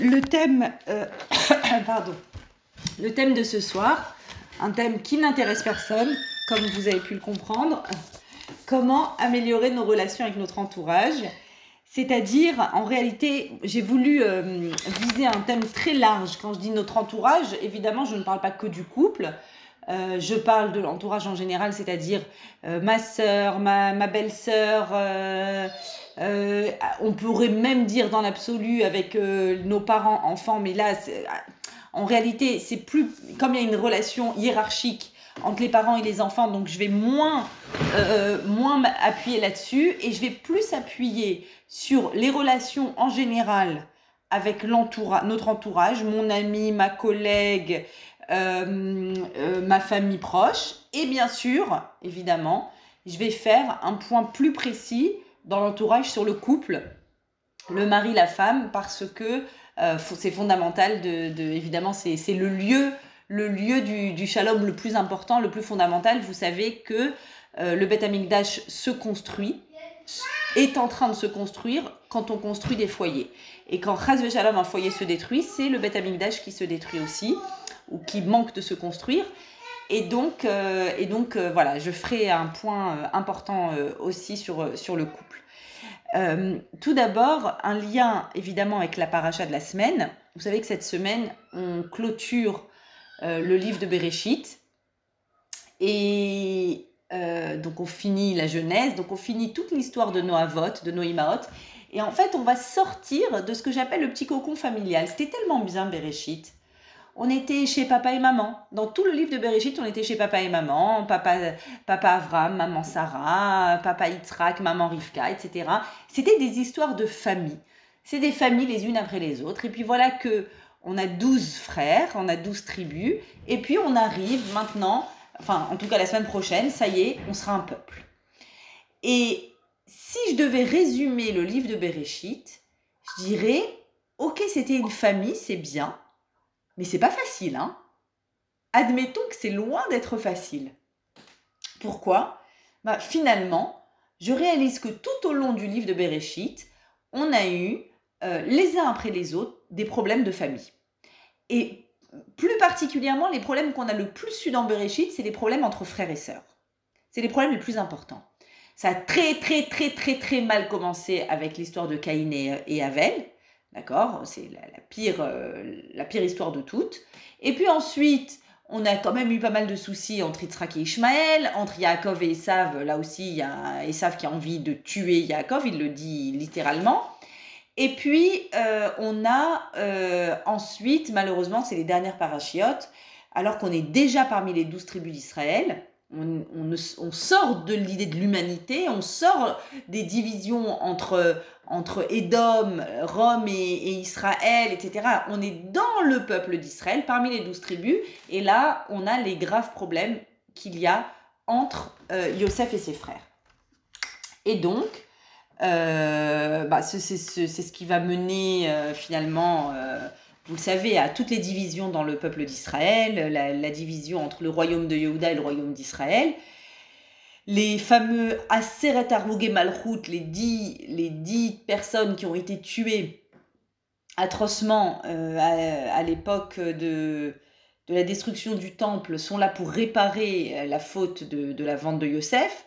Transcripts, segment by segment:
le thème, euh, pardon, le thème de ce soir, un thème qui n'intéresse personne, comme vous avez pu le comprendre. Comment améliorer nos relations avec notre entourage c'est-à-dire, en réalité, j'ai voulu euh, viser un thème très large. Quand je dis notre entourage, évidemment, je ne parle pas que du couple. Euh, je parle de l'entourage en général, c'est-à-dire euh, ma sœur, ma, belle-sœur. on pourrait même dire dans l'absolu avec nos parents, enfants, mais là, en réalité, c'est plus comme il y a une relation hiérarchique entre les parents et les enfants, donc je vais moins, moins appuyer là-dessus et je vais plus appuyer sur les relations en général avec notre entourage, mon ami, ma collègue, euh, euh, ma famille proche. Et bien sûr, évidemment, je vais faire un point plus précis dans l'entourage sur le couple, le mari, la femme, parce que euh, c'est fondamental de, évidemment, c'est le lieu, le lieu du, shalom le plus important, le plus fondamental. Vous savez que le Beth Amikdash se construit est en train de se construire quand on construit des foyers. Et quand Chaz Shalom, un foyer se détruit, c'est le Beth Amikdash qui se détruit aussi, ou qui manque de se construire. Et donc, euh, et donc euh, voilà, je ferai un point euh, important aussi sur, sur le couple. tout d'abord, un lien évidemment avec la paracha de la semaine. Vous savez que cette semaine, on clôture le livre de Bereshit. Et donc on finit la Genèse, donc on finit toute l'histoire de Noavot, de Noïmaot. Et en fait, on va sortir de ce que j'appelle le petit cocon familial. C'était tellement bien Bereshit. On était chez papa et maman. Dans tout le livre de Bereshit, on était chez papa et maman, papa, papa Avram, maman Sarah, papa Yitzhak, maman Rivka, etc. C'était des histoires de famille. C'est des familles les unes après les autres. Et puis voilà que on a 12 frères, on a 12 tribus. Et puis on arrive maintenant enfin en tout cas la semaine prochaine, ça y est, on sera un peuple. Et si je devais résumer le livre de Bereshit, je dirais, ok, c'était une famille, c'est bien, mais c'est pas facile, hein. Admettons que c'est loin d'être facile. Pourquoi? Bah, Finalement, je réalise que tout au long du livre de Bereshit, on a eu, euh, les uns après les autres, des problèmes de famille. Et plus particulièrement, les problèmes qu'on a le plus eu dans Bereshit, c'est les problèmes entre frères et sœurs. C'est les problèmes les plus importants. Ça a très très très très très mal commencé avec l'histoire de Caïn et, Avel. D'accord? C'est la, pire, euh, la pire histoire de toutes. Et puis ensuite, on a quand même eu pas mal de soucis entre Yitzhak et Ishmaël, entre Yaakov et Esav. Là aussi, il y a Esav qui a envie de tuer Yaakov, il le dit littéralement. Et puis, euh, on a euh, ensuite, malheureusement, c'est les dernières parachiotes, alors qu'on est déjà parmi les douze tribus d'Israël, on, on, sort de l'idée de l'humanité, on sort des divisions entre, entre Édom, Rome et, Israël, etc. On est dans le peuple d'Israël, parmi les douze tribus, et là, on a les graves problèmes qu'il y a entre euh, Yosef et ses frères. Et donc, euh, bah, c'est ce qui va mener euh, finalement, euh, vous le savez, à toutes les divisions dans le peuple d'Israël, la, division entre le royaume de Yehuda et le royaume d'Israël. Les fameux Aseret Arugé Malchut, les dix, les dix personnes qui ont été tuées atrocement à, l'époque de, de la destruction du temple, sont là pour réparer la faute de, la vente de Yosef,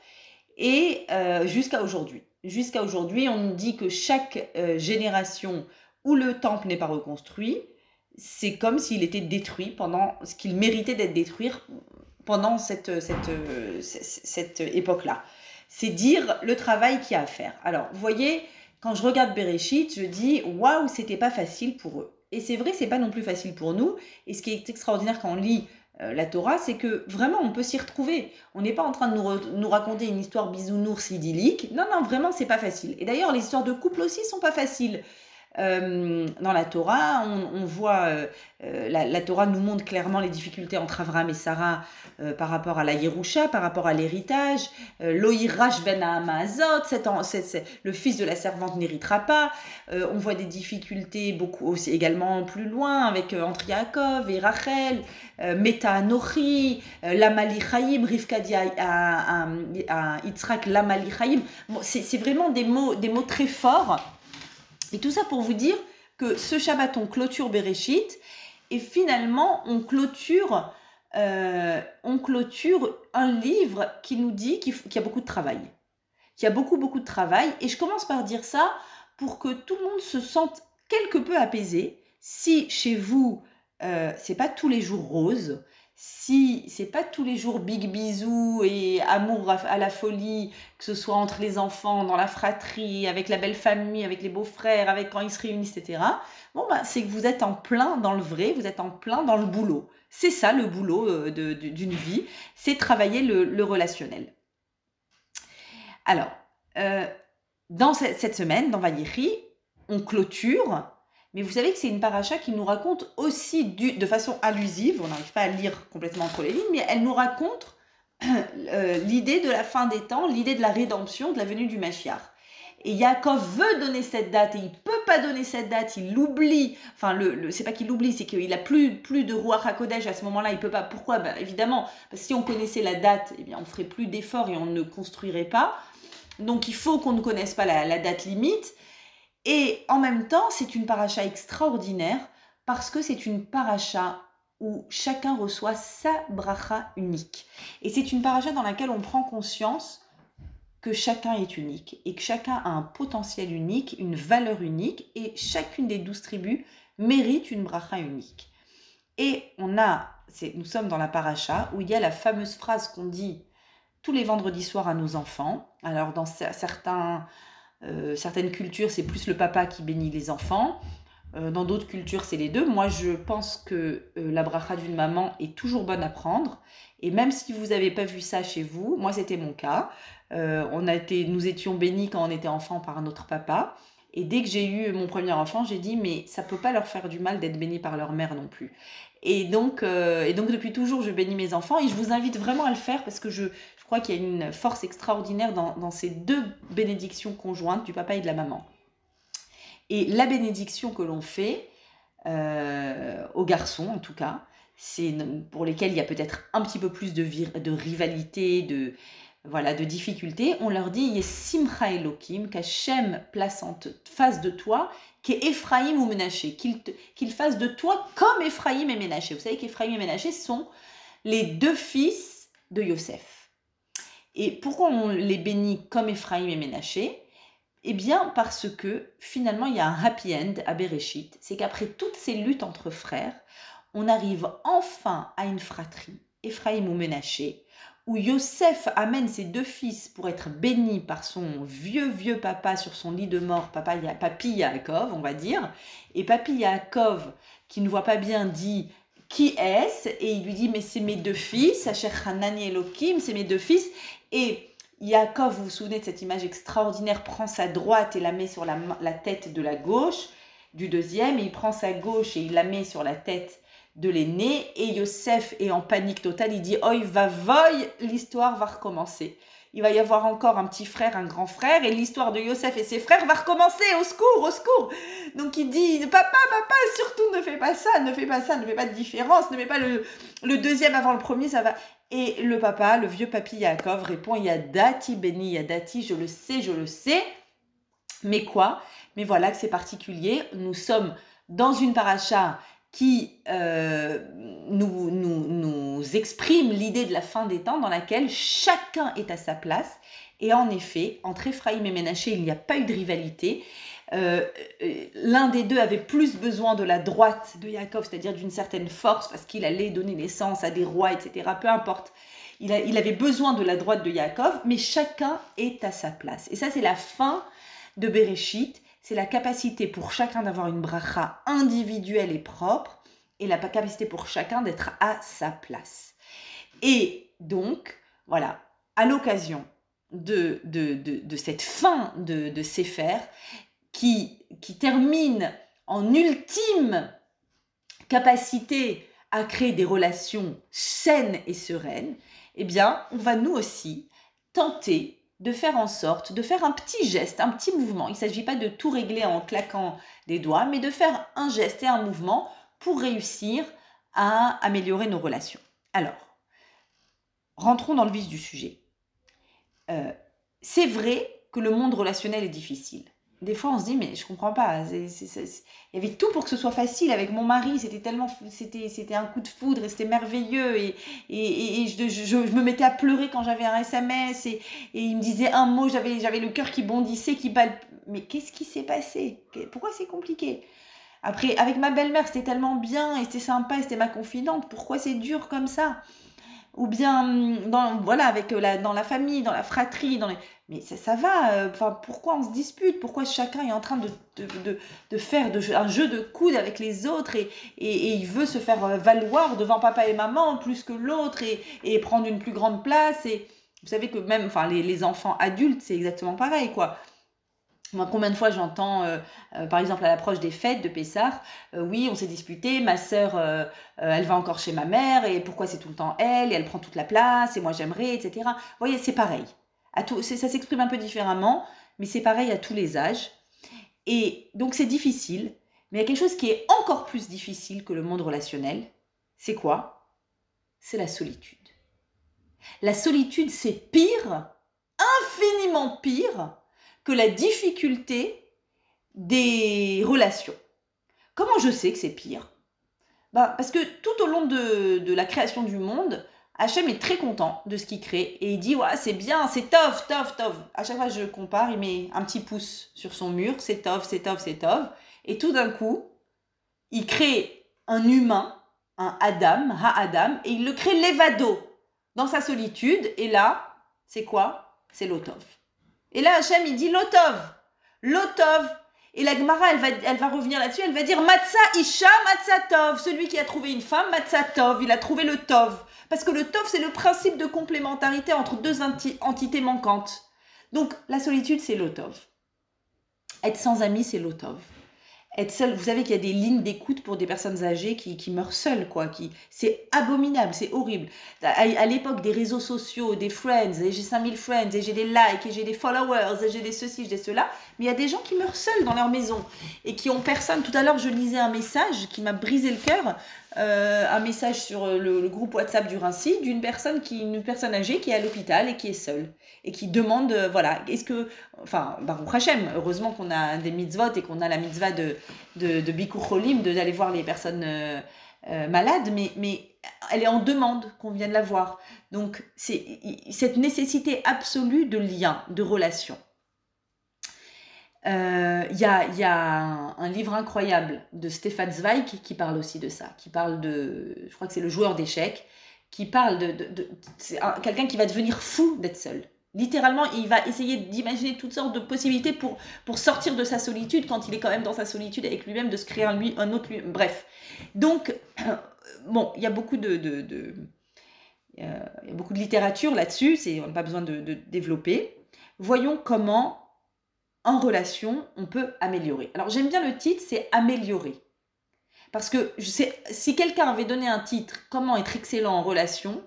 et jusqu'à aujourd'hui jusqu'à aujourd'hui, on dit que chaque euh, génération où le temple n'est pas reconstruit, c'est comme s'il était détruit pendant ce qu'il méritait d'être détruit pendant cette, cette, cette époque-là. C'est dire le travail qu'il y a à faire. Alors, vous voyez, quand je regarde Bereshit, je dis waouh, c'était pas facile pour eux. Et c'est vrai, c'est pas non plus facile pour nous. Et ce qui est extraordinaire quand on lit euh, la Torah, c'est que vraiment on peut s'y retrouver. On n'est pas en train de nous, raconter une histoire bisounours idyllique. Non, non, vraiment c'est pas facile. Et d'ailleurs les histoires de couple aussi sont pas faciles. Euh, dans la Torah, on, voit, euh, euh, la, Torah nous montre clairement les difficultés entre Avram et Sarah par rapport à la Yerusha, par rapport à l'héritage. Loïrach ben Amazot, le fils de la servante n'héritera pas. on voit des difficultés beaucoup aussi également plus loin avec entre et Rachel, Meta Anochi, Lamali Chaim, Rivka à, à, Yitzhak Lamali Chaim. c'est vraiment des mots, des mots très forts et tout ça pour vous dire que ce Shabbat, on clôture Bereshit et finalement, on clôture, euh, on clôture un livre qui nous dit qu'il y a beaucoup de travail. Qu'il y a beaucoup, beaucoup de travail. Et je commence par dire ça pour que tout le monde se sente quelque peu apaisé. Si chez vous, euh, c'est pas tous les jours rose, si c'est pas tous les jours big bisous et amour à la folie, que ce soit entre les enfants, dans la fratrie, avec la belle famille, avec les beaux-frères, avec quand ils se réunissent, etc. Bon, bah, c'est que vous êtes en plein dans le vrai, vous êtes en plein dans le boulot. C'est ça le boulot euh, d'une vie, c'est travailler le, relationnel. Alors, euh, dans cette, semaine, dans Valérie, on clôture mais vous savez que c'est une paracha qui nous raconte aussi de façon allusive, on n'arrive pas à lire complètement entre les lignes, mais elle nous raconte euh, l'idée de la fin des temps, l'idée de la rédemption, de la venue du Mashiach. Et Yaakov veut donner cette date et il peut pas donner cette date, il l'oublie. Enfin, le, le c'est pas qu'il l'oublie, c'est qu'il a plus, plus de roi Hakodesh à ce moment-là, il peut pas. Pourquoi? Ben, Évidemment, parce que si on connaissait la date, eh bien, on ferait plus d'efforts et on ne construirait pas. Donc, il faut qu'on ne connaisse pas la date limite. Et en même temps, c'est une paracha extraordinaire parce que c'est une paracha où chacun reçoit sa bracha unique. Et c'est une paracha dans laquelle on prend conscience que chacun est unique et que chacun a un potentiel unique, une valeur unique et chacune des douze tribus mérite une bracha unique. Et on a, nous sommes dans la paracha où il y a la fameuse phrase qu'on dit tous les vendredis soirs à nos enfants. Alors dans certains euh, certaines cultures, c'est plus le papa qui bénit les enfants. Euh, dans d'autres cultures, c'est les deux. Moi, je pense que euh, la bracha d'une maman est toujours bonne à prendre. Et même si vous n'avez pas vu ça chez vous, moi, c'était mon cas. on a été, nous étions bénis quand on était enfant par notre papa. Et dès que j'ai eu mon premier enfant, j'ai dit, mais ça peut pas leur faire du mal d'être bénis par leur mère non plus. Et donc, et donc depuis toujours, je bénis mes enfants et je vous invite vraiment à le faire parce que je, crois qu'il y a une force extraordinaire dans, ces deux bénédictions conjointes du papa et de la maman. Et la bénédiction que l'on fait euh, aux garçons, en tout cas, c'est pour lesquels il y a peut-être un petit peu plus de, rivalité, de voilà, de difficultés, on leur dit Simcha Elohim, qu'Hachem face de toi, qu'est Ephraim ou Ménaché, qu'il fasse de toi comme Ephraim et Ménaché. Vous savez qu'Ephraim et Ménaché sont les deux fils de Yosef. Et pourquoi on les bénit comme Ephraim et Ménaché? Eh bien parce que finalement il y a un happy end à Bereshit, c'est qu'après toutes ces luttes entre frères, on arrive enfin à une fratrie, Ephraim ou Ménaché, où Yosef amène ses deux fils pour être bénis par son vieux vieux papa sur son lit de mort, papa, Papi Yaakov, on va dire, et Papi Yaakov, qui ne voit pas bien, dit qui est-ce? Et il lui dit, mais c'est mes deux fils, Asher Hanan et Elohim, c'est mes deux fils. Et Yaakov, vous vous souvenez de cette image extraordinaire, prend sa droite et la met sur la, tête de la gauche du deuxième, et il prend sa gauche et il la met sur la tête de l'aîné, et Yosef est en panique totale, il dit, oi va voy, l'histoire va recommencer il va y avoir encore un petit frère, un grand frère, et l'histoire de Yosef et ses frères va recommencer, au secours, au secours. Donc il dit, papa, papa, surtout ne fais pas ça, ne fais pas ça, ne fais pas de différence, ne mets pas le, deuxième avant le premier, ça va. Et le papa, le vieux papy Yaakov répond, il y a dati béni, il y a dati, je le sais, je le sais. Mais quoi? Mais voilà que c'est particulier. Nous sommes dans une paracha qui euh, nous, nous, nous, exprime l'idée de la fin des temps dans laquelle chacun est à sa place. Et en effet, entre Ephraim et Ménaché, il n'y a pas eu de rivalité. Euh, euh, l'un des deux avait plus besoin de la droite de Yaakov, c'est-à-dire d'une certaine force, parce qu'il allait donner naissance à des rois, etc. Peu importe. Il, avait besoin de la droite de Yaakov, mais chacun est à sa place. Et ça, c'est la fin de Bereshit c'est la capacité pour chacun d'avoir une bracha individuelle et propre et la capacité pour chacun d'être à sa place. Et donc, voilà, à l'occasion de, de, cette fin de, de Sefer qui, qui termine en ultime capacité à créer des relations saines et sereines, eh bien, on va nous aussi tenter de faire en sorte de faire un petit geste, un petit mouvement. Il ne s'agit pas de tout régler en claquant des doigts, mais de faire un geste et un mouvement pour réussir à améliorer nos relations. Alors, rentrons dans le vif du sujet. Euh, c'est vrai que le monde relationnel est difficile. Des fois, on se dit, mais je comprends pas. Il y avait tout pour que ce soit facile avec mon mari. C'était tellement, c'était, un coup de foudre et c'était merveilleux. Et, et, et je, me mettais à pleurer quand j'avais un SMS et, il me disait un mot. J'avais, le cœur qui bondissait, qui balle. Mais qu'est-ce qui s'est passé? Pourquoi c'est compliqué? Après, avec ma belle-mère, c'était tellement bien et c'était sympa, c'était ma confidente. Pourquoi c'est dur comme ça? Ou bien dans, voilà avec la, dans la famille, dans la fratrie, dans les mais ça, ça va. Euh, enfin, pourquoi on se dispute? Pourquoi chacun est en train de, de, de, faire de, un jeu de coude avec les autres et, et, il veut se faire euh, valoir devant papa et maman plus que l'autre et, et, prendre une plus grande place et vous savez que même enfin les, les enfants adultes c'est exactement pareil quoi. Moi, combien de fois j'entends, euh, par exemple, à l'approche des fêtes de Pessah, oui, on s'est disputé, ma sœur, elle va encore chez ma mère, et pourquoi c'est tout le temps elle, et elle prend toute la place, et moi j'aimerais, etc. Vous voyez, c'est pareil ça s'exprime un peu différemment, mais c'est pareil à tous les âges. Et donc c'est difficile, mais il y a quelque chose qui est encore plus difficile que le monde relationnel. C'est quoi? C'est la solitude. La solitude, c'est pire, infiniment pire que la difficulté des relations. Comment je sais que c'est pire? Bah, Parce que tout au long de, la création du monde, Hachem est très content de ce qu'il crée et il dit ouais c'est bien, c'est tov, tov, tov. À chaque fois que je compare, il met un petit pouce sur son mur, c'est tov, c'est tov, c'est tov. Et tout d'un coup, il crée un humain, un Adam, Ha-Adam, et il le crée l'évado dans sa solitude. Et là, c'est quoi? C'est l'otov. Et là, Hachem, il dit l'otov. L'otov, et la Gemara, elle va, elle va revenir là-dessus, elle va dire Matza Isha Matza Tov. Celui qui a trouvé une femme, Matza Tov, il a trouvé le Tov. Parce que le Tov, c'est le principe de complémentarité entre deux entités manquantes. Donc la solitude, c'est l'Otov. Être sans amis, c'est l'Otov être seul. Vous savez qu'il y a des lignes d'écoute pour des personnes âgées qui, qui meurent seules, quoi. Qui, c'est abominable, c'est horrible. À, l'époque des réseaux sociaux, des friends, et j'ai 5000 friends, et j'ai des likes, et j'ai des followers, et j'ai des ceci, j'ai cela, mais il y a des gens qui meurent seuls dans leur maison et qui ont personne. Tout à l'heure, je lisais un message qui m'a brisé le cœur. Euh, un message sur le, groupe WhatsApp du Rincy d'une personne qui une personne âgée qui est à l'hôpital et qui est seule et qui demande euh, voilà est-ce que enfin Baruch Hashem heureusement qu'on a des mitzvot et qu'on a la mitzvah de de, de Cholim d'aller voir les personnes euh, malades mais mais elle est en demande qu'on vienne la voir. Donc c'est cette nécessité absolue de lien de relation il euh, y a, un, livre incroyable de Stéphane Zweig qui parle aussi de ça, qui parle de, je crois que c'est le joueur d'échecs, qui parle de, c'est quelqu'un qui va devenir fou d'être seul. Littéralement, il va essayer d'imaginer toutes sortes de possibilités pour, sortir de sa solitude quand il est quand même dans sa solitude avec lui-même, de se créer un, autre lui. Bref. Donc, bon, il y a beaucoup de, de, il y a beaucoup de littérature là-dessus, on n'a pas besoin de développer. Voyons comment en relation, on peut améliorer. Alors j'aime bien le titre, c'est améliorer. Parce que je sais, si quelqu'un avait donné un titre, comment être excellent en relation,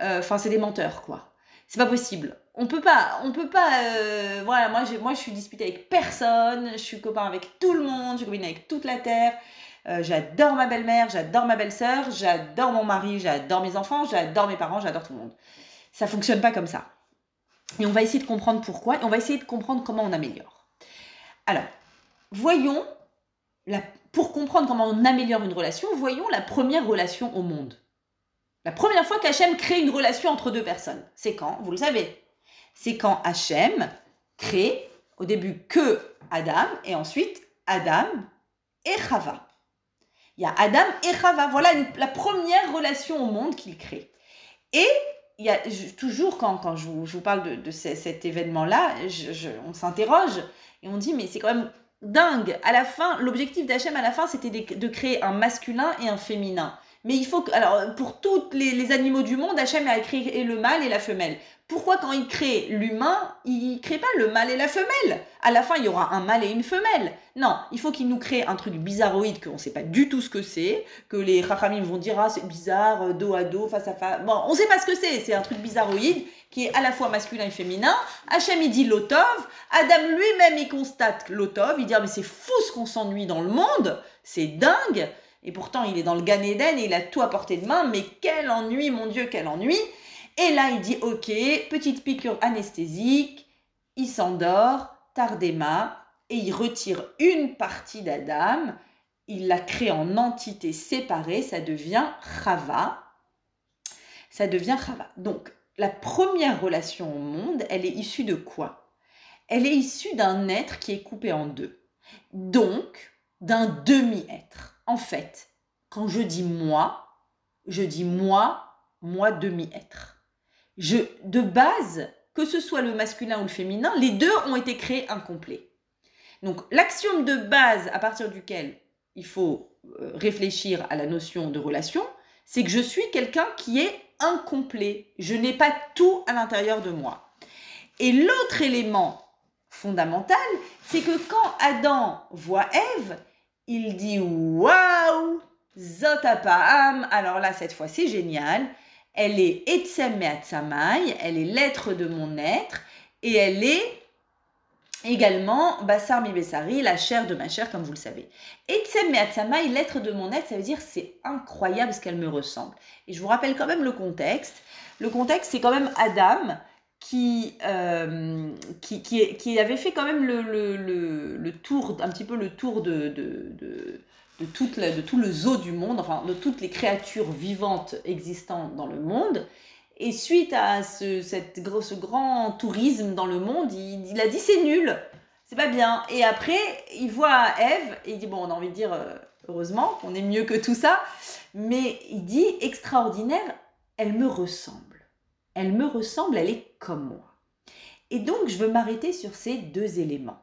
euh, enfin c'est des menteurs quoi. C'est pas possible. On peut pas, on peut pas. Euh, voilà, moi, moi je suis disputée avec personne, je suis copain avec tout le monde, je suis copine avec toute la terre. Euh, j'adore ma belle-mère, j'adore ma belle-sœur, j'adore mon mari, j'adore mes enfants, j'adore mes parents, j'adore tout le monde. Ça fonctionne pas comme ça. Et on va essayer de comprendre pourquoi et on va essayer de comprendre comment on améliore. Alors, voyons, la, pour comprendre comment on améliore une relation, voyons la première relation au monde. La première fois qu'Hachem crée une relation entre deux personnes, c'est quand Vous le savez? C'est quand Hachem crée au début que Adam et ensuite Adam et Chava. Il y a Adam et Chava. Voilà la première relation au monde qu'il crée. Et il y a toujours quand, quand je, vous, je vous parle de, cet événement-là, on s'interroge et on dit mais c'est quand même dingue. À la fin, l'objectif d'Hachem à la fin, c'était de, créer un masculin et un féminin. Mais il faut que, alors, pour tous les, animaux du monde, Hachem a créé le mâle et la femelle. Pourquoi quand il crée l'humain, il crée pas le mâle et la femelle? À la fin, il y aura un mâle et une femelle. Non, il faut qu'il nous crée un truc bizarroïde qu'on ne sait pas du tout ce que c'est, que les rachamim vont dire ah c'est bizarre, euh, dos à dos, face à face. Bon, on ne sait pas ce que c'est. C'est un truc bizarroïde qui est à la fois masculin et féminin. Hachem il dit l'otov. Adam lui-même il constate l'otov. Il dit ah, mais c'est fou ce qu'on s'ennuie dans le monde. C'est dingue. Et pourtant, il est dans le Gan Eden et il a tout à portée de main. Mais quel ennui, mon Dieu, quel ennui. Et là, il dit Ok, petite piqûre anesthésique. Il s'endort. Tardema. et il retire une partie d'Adam, il la crée en entité séparée, ça devient Chava. Ça devient Chava. Donc, la première relation au monde, elle est issue de quoi? Elle est issue d'un être qui est coupé en deux. Donc, d'un demi-être. En fait, quand je dis moi, je dis moi, moi demi-être. Je, de base, que ce soit le masculin ou le féminin, les deux ont été créés incomplets. Donc l'axiome de base à partir duquel il faut euh, réfléchir à la notion de relation, c'est que je suis quelqu'un qui est incomplet. Je n'ai pas tout à l'intérieur de moi. Et l'autre élément fondamental, c'est que quand Adam voit Ève, il dit Waouh, Zotapaham. Alors là, cette fois, c'est génial. Elle est Etsem Meatzamai, elle est l'être de mon être, et elle est Également, Bassar mi Bessari, la chair de ma chair, comme vous le savez. Etsem Meatzamai, l'être de mon être, ça veut dire c'est incroyable ce qu'elle me ressemble. Et je vous rappelle quand même le contexte. Le contexte, c'est quand même Adam qui, euh, qui, qui, avait fait quand même le, le, le, tour, un petit peu le tour de, de, de, toute de tout le zoo du monde, enfin de toutes les créatures vivantes existantes dans le monde. Et suite à ce, cette, ce grand tourisme dans le monde, il, a dit c'est nul, c'est pas bien. Et après, il voit Eve et il dit bon, on a envie de dire euh, heureusement qu'on est mieux que tout ça, mais il dit extraordinaire, elle me ressemble. Elle me ressemble, elle est comme moi. Et donc, je veux m'arrêter sur ces deux éléments.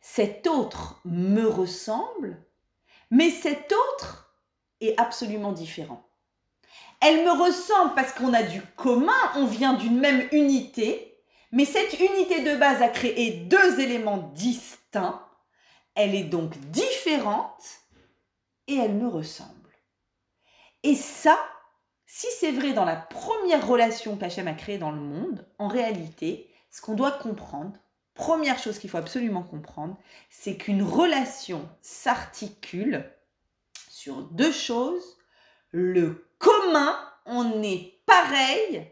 Cet autre me ressemble, mais cet autre est absolument différent. Elle me ressemble parce qu'on a du commun, on vient d'une même unité, mais cette unité de base a créé deux éléments distincts. Elle est donc différente et elle me ressemble. Et ça, si c'est vrai dans la première relation qu'Hachem a créée dans le monde, en réalité, ce qu'on doit comprendre, première chose qu'il faut absolument comprendre, c'est qu'une relation s'articule sur deux choses, le commun, on est pareil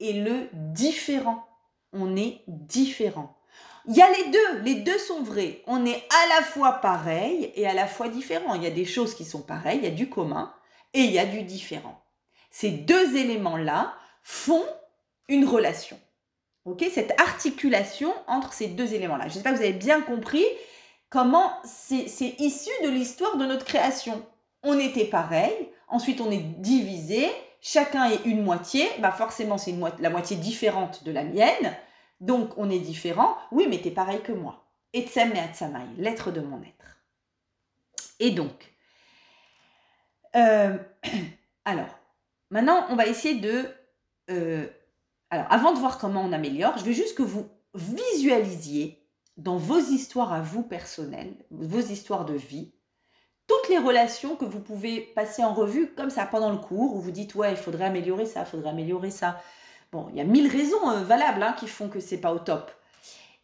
et le différent, on est différent. Il y a les deux, les deux sont vrais. On est à la fois pareil et à la fois différent. Il y a des choses qui sont pareilles, il y a du commun et il y a du différent. Ces deux éléments-là font une relation. Ok, cette articulation entre ces deux éléments-là. J'espère que vous avez bien compris comment c'est issu de l'histoire de notre création. On était pareil, ensuite on est divisé, chacun est une moitié, bah forcément c'est la moitié différente de la mienne, donc on est différent, oui mais t'es pareil que moi. Etsem et Atsamai, l'être de mon être. Et donc, euh, alors, maintenant on va essayer de... Euh, alors, avant de voir comment on améliore, je veux juste que vous visualisiez dans vos histoires à vous personnelles, vos histoires de vie, toutes les relations que vous pouvez passer en revue comme ça pendant le cours, où vous dites ouais, il faudrait améliorer ça, il faudrait améliorer ça. Bon, il y a mille raisons euh, valables hein, qui font que c'est pas au top.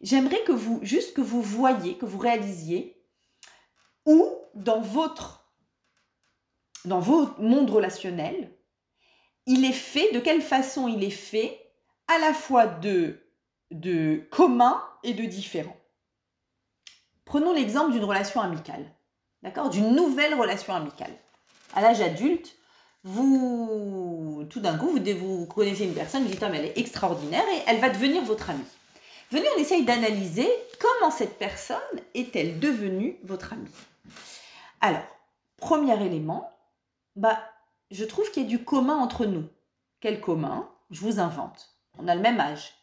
J'aimerais que vous, juste que vous voyez, que vous réalisiez où dans votre, dans votre monde relationnel, il est fait, de quelle façon il est fait, à la fois de, commun et de différent. Prenons l'exemple d'une relation amicale d'accord, d'une nouvelle relation amicale. À l'âge adulte, vous, tout d'un coup, vous, vous connaissez une personne, vous dites, ah, mais elle est extraordinaire et elle va devenir votre amie. Venez, on essaye d'analyser comment cette personne est-elle devenue votre amie. Alors, premier élément, bah, je trouve qu'il y a du commun entre nous. Quel commun? Je vous invente. On a le même âge.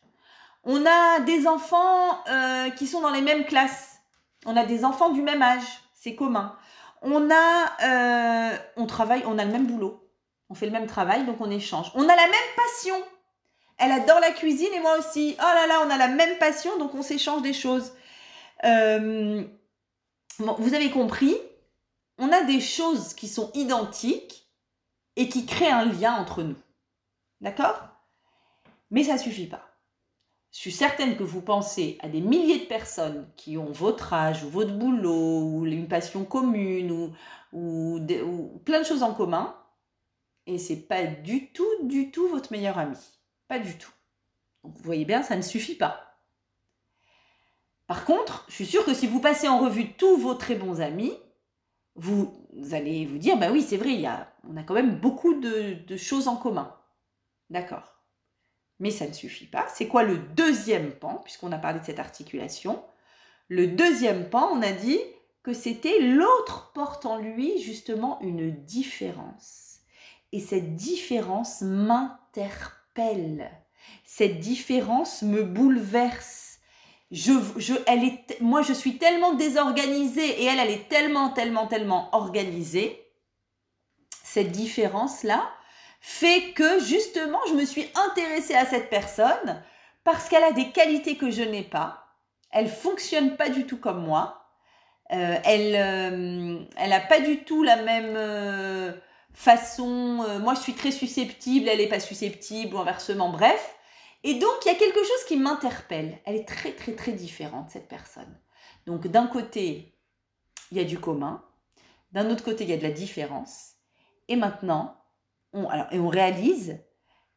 On a des enfants euh, qui sont dans les mêmes classes. On a des enfants du même âge c'est commun. On a, euh, on travaille, on a le même boulot, on fait le même travail, donc on échange. On a la même passion. Elle adore la cuisine et moi aussi. Oh là là, on a la même passion, donc on s'échange des choses. Euh, vous avez compris, on a des choses qui sont identiques et qui créent un lien entre nous. D'accord? Mais ça suffit pas. Je suis certaine que vous pensez à des milliers de personnes qui ont votre âge ou votre boulot ou une passion commune ou, plein de choses en commun. Et c'est pas du tout, du tout votre meilleur ami. Pas du tout. vous voyez bien, ça ne suffit pas. Par contre, je suis sûre que si vous passez en revue tous vos très bons amis, vous, allez vous dire, bah oui, c'est vrai, il y a, on a quand même beaucoup de, de choses en commun. D'accord. Mais ça ne suffit pas. C'est quoi le deuxième pan, puisqu'on a parlé de cette articulation? Le deuxième pan, on a dit que c'était l'autre porte en lui justement une différence. Et cette différence m'interpelle. Cette différence me bouleverse. Je, je, elle est, moi, je suis tellement désorganisée et elle, elle est tellement, tellement, tellement organisée. Cette différence-là fait que justement, je me suis intéressée à cette personne parce qu'elle a des qualités que je n'ai pas. Elle fonctionne pas du tout comme moi. Euh, elle, euh, elle n'a pas du tout la même euh, façon. moi, je suis très susceptible, elle n'est pas susceptible, ou inversement. Bref, et donc, il y a quelque chose qui m'interpelle. Elle est très, très, très différente, cette personne. Donc, d'un côté, il y a du commun. D'un autre côté, il y a de la différence. Et maintenant, on, alors, et on réalise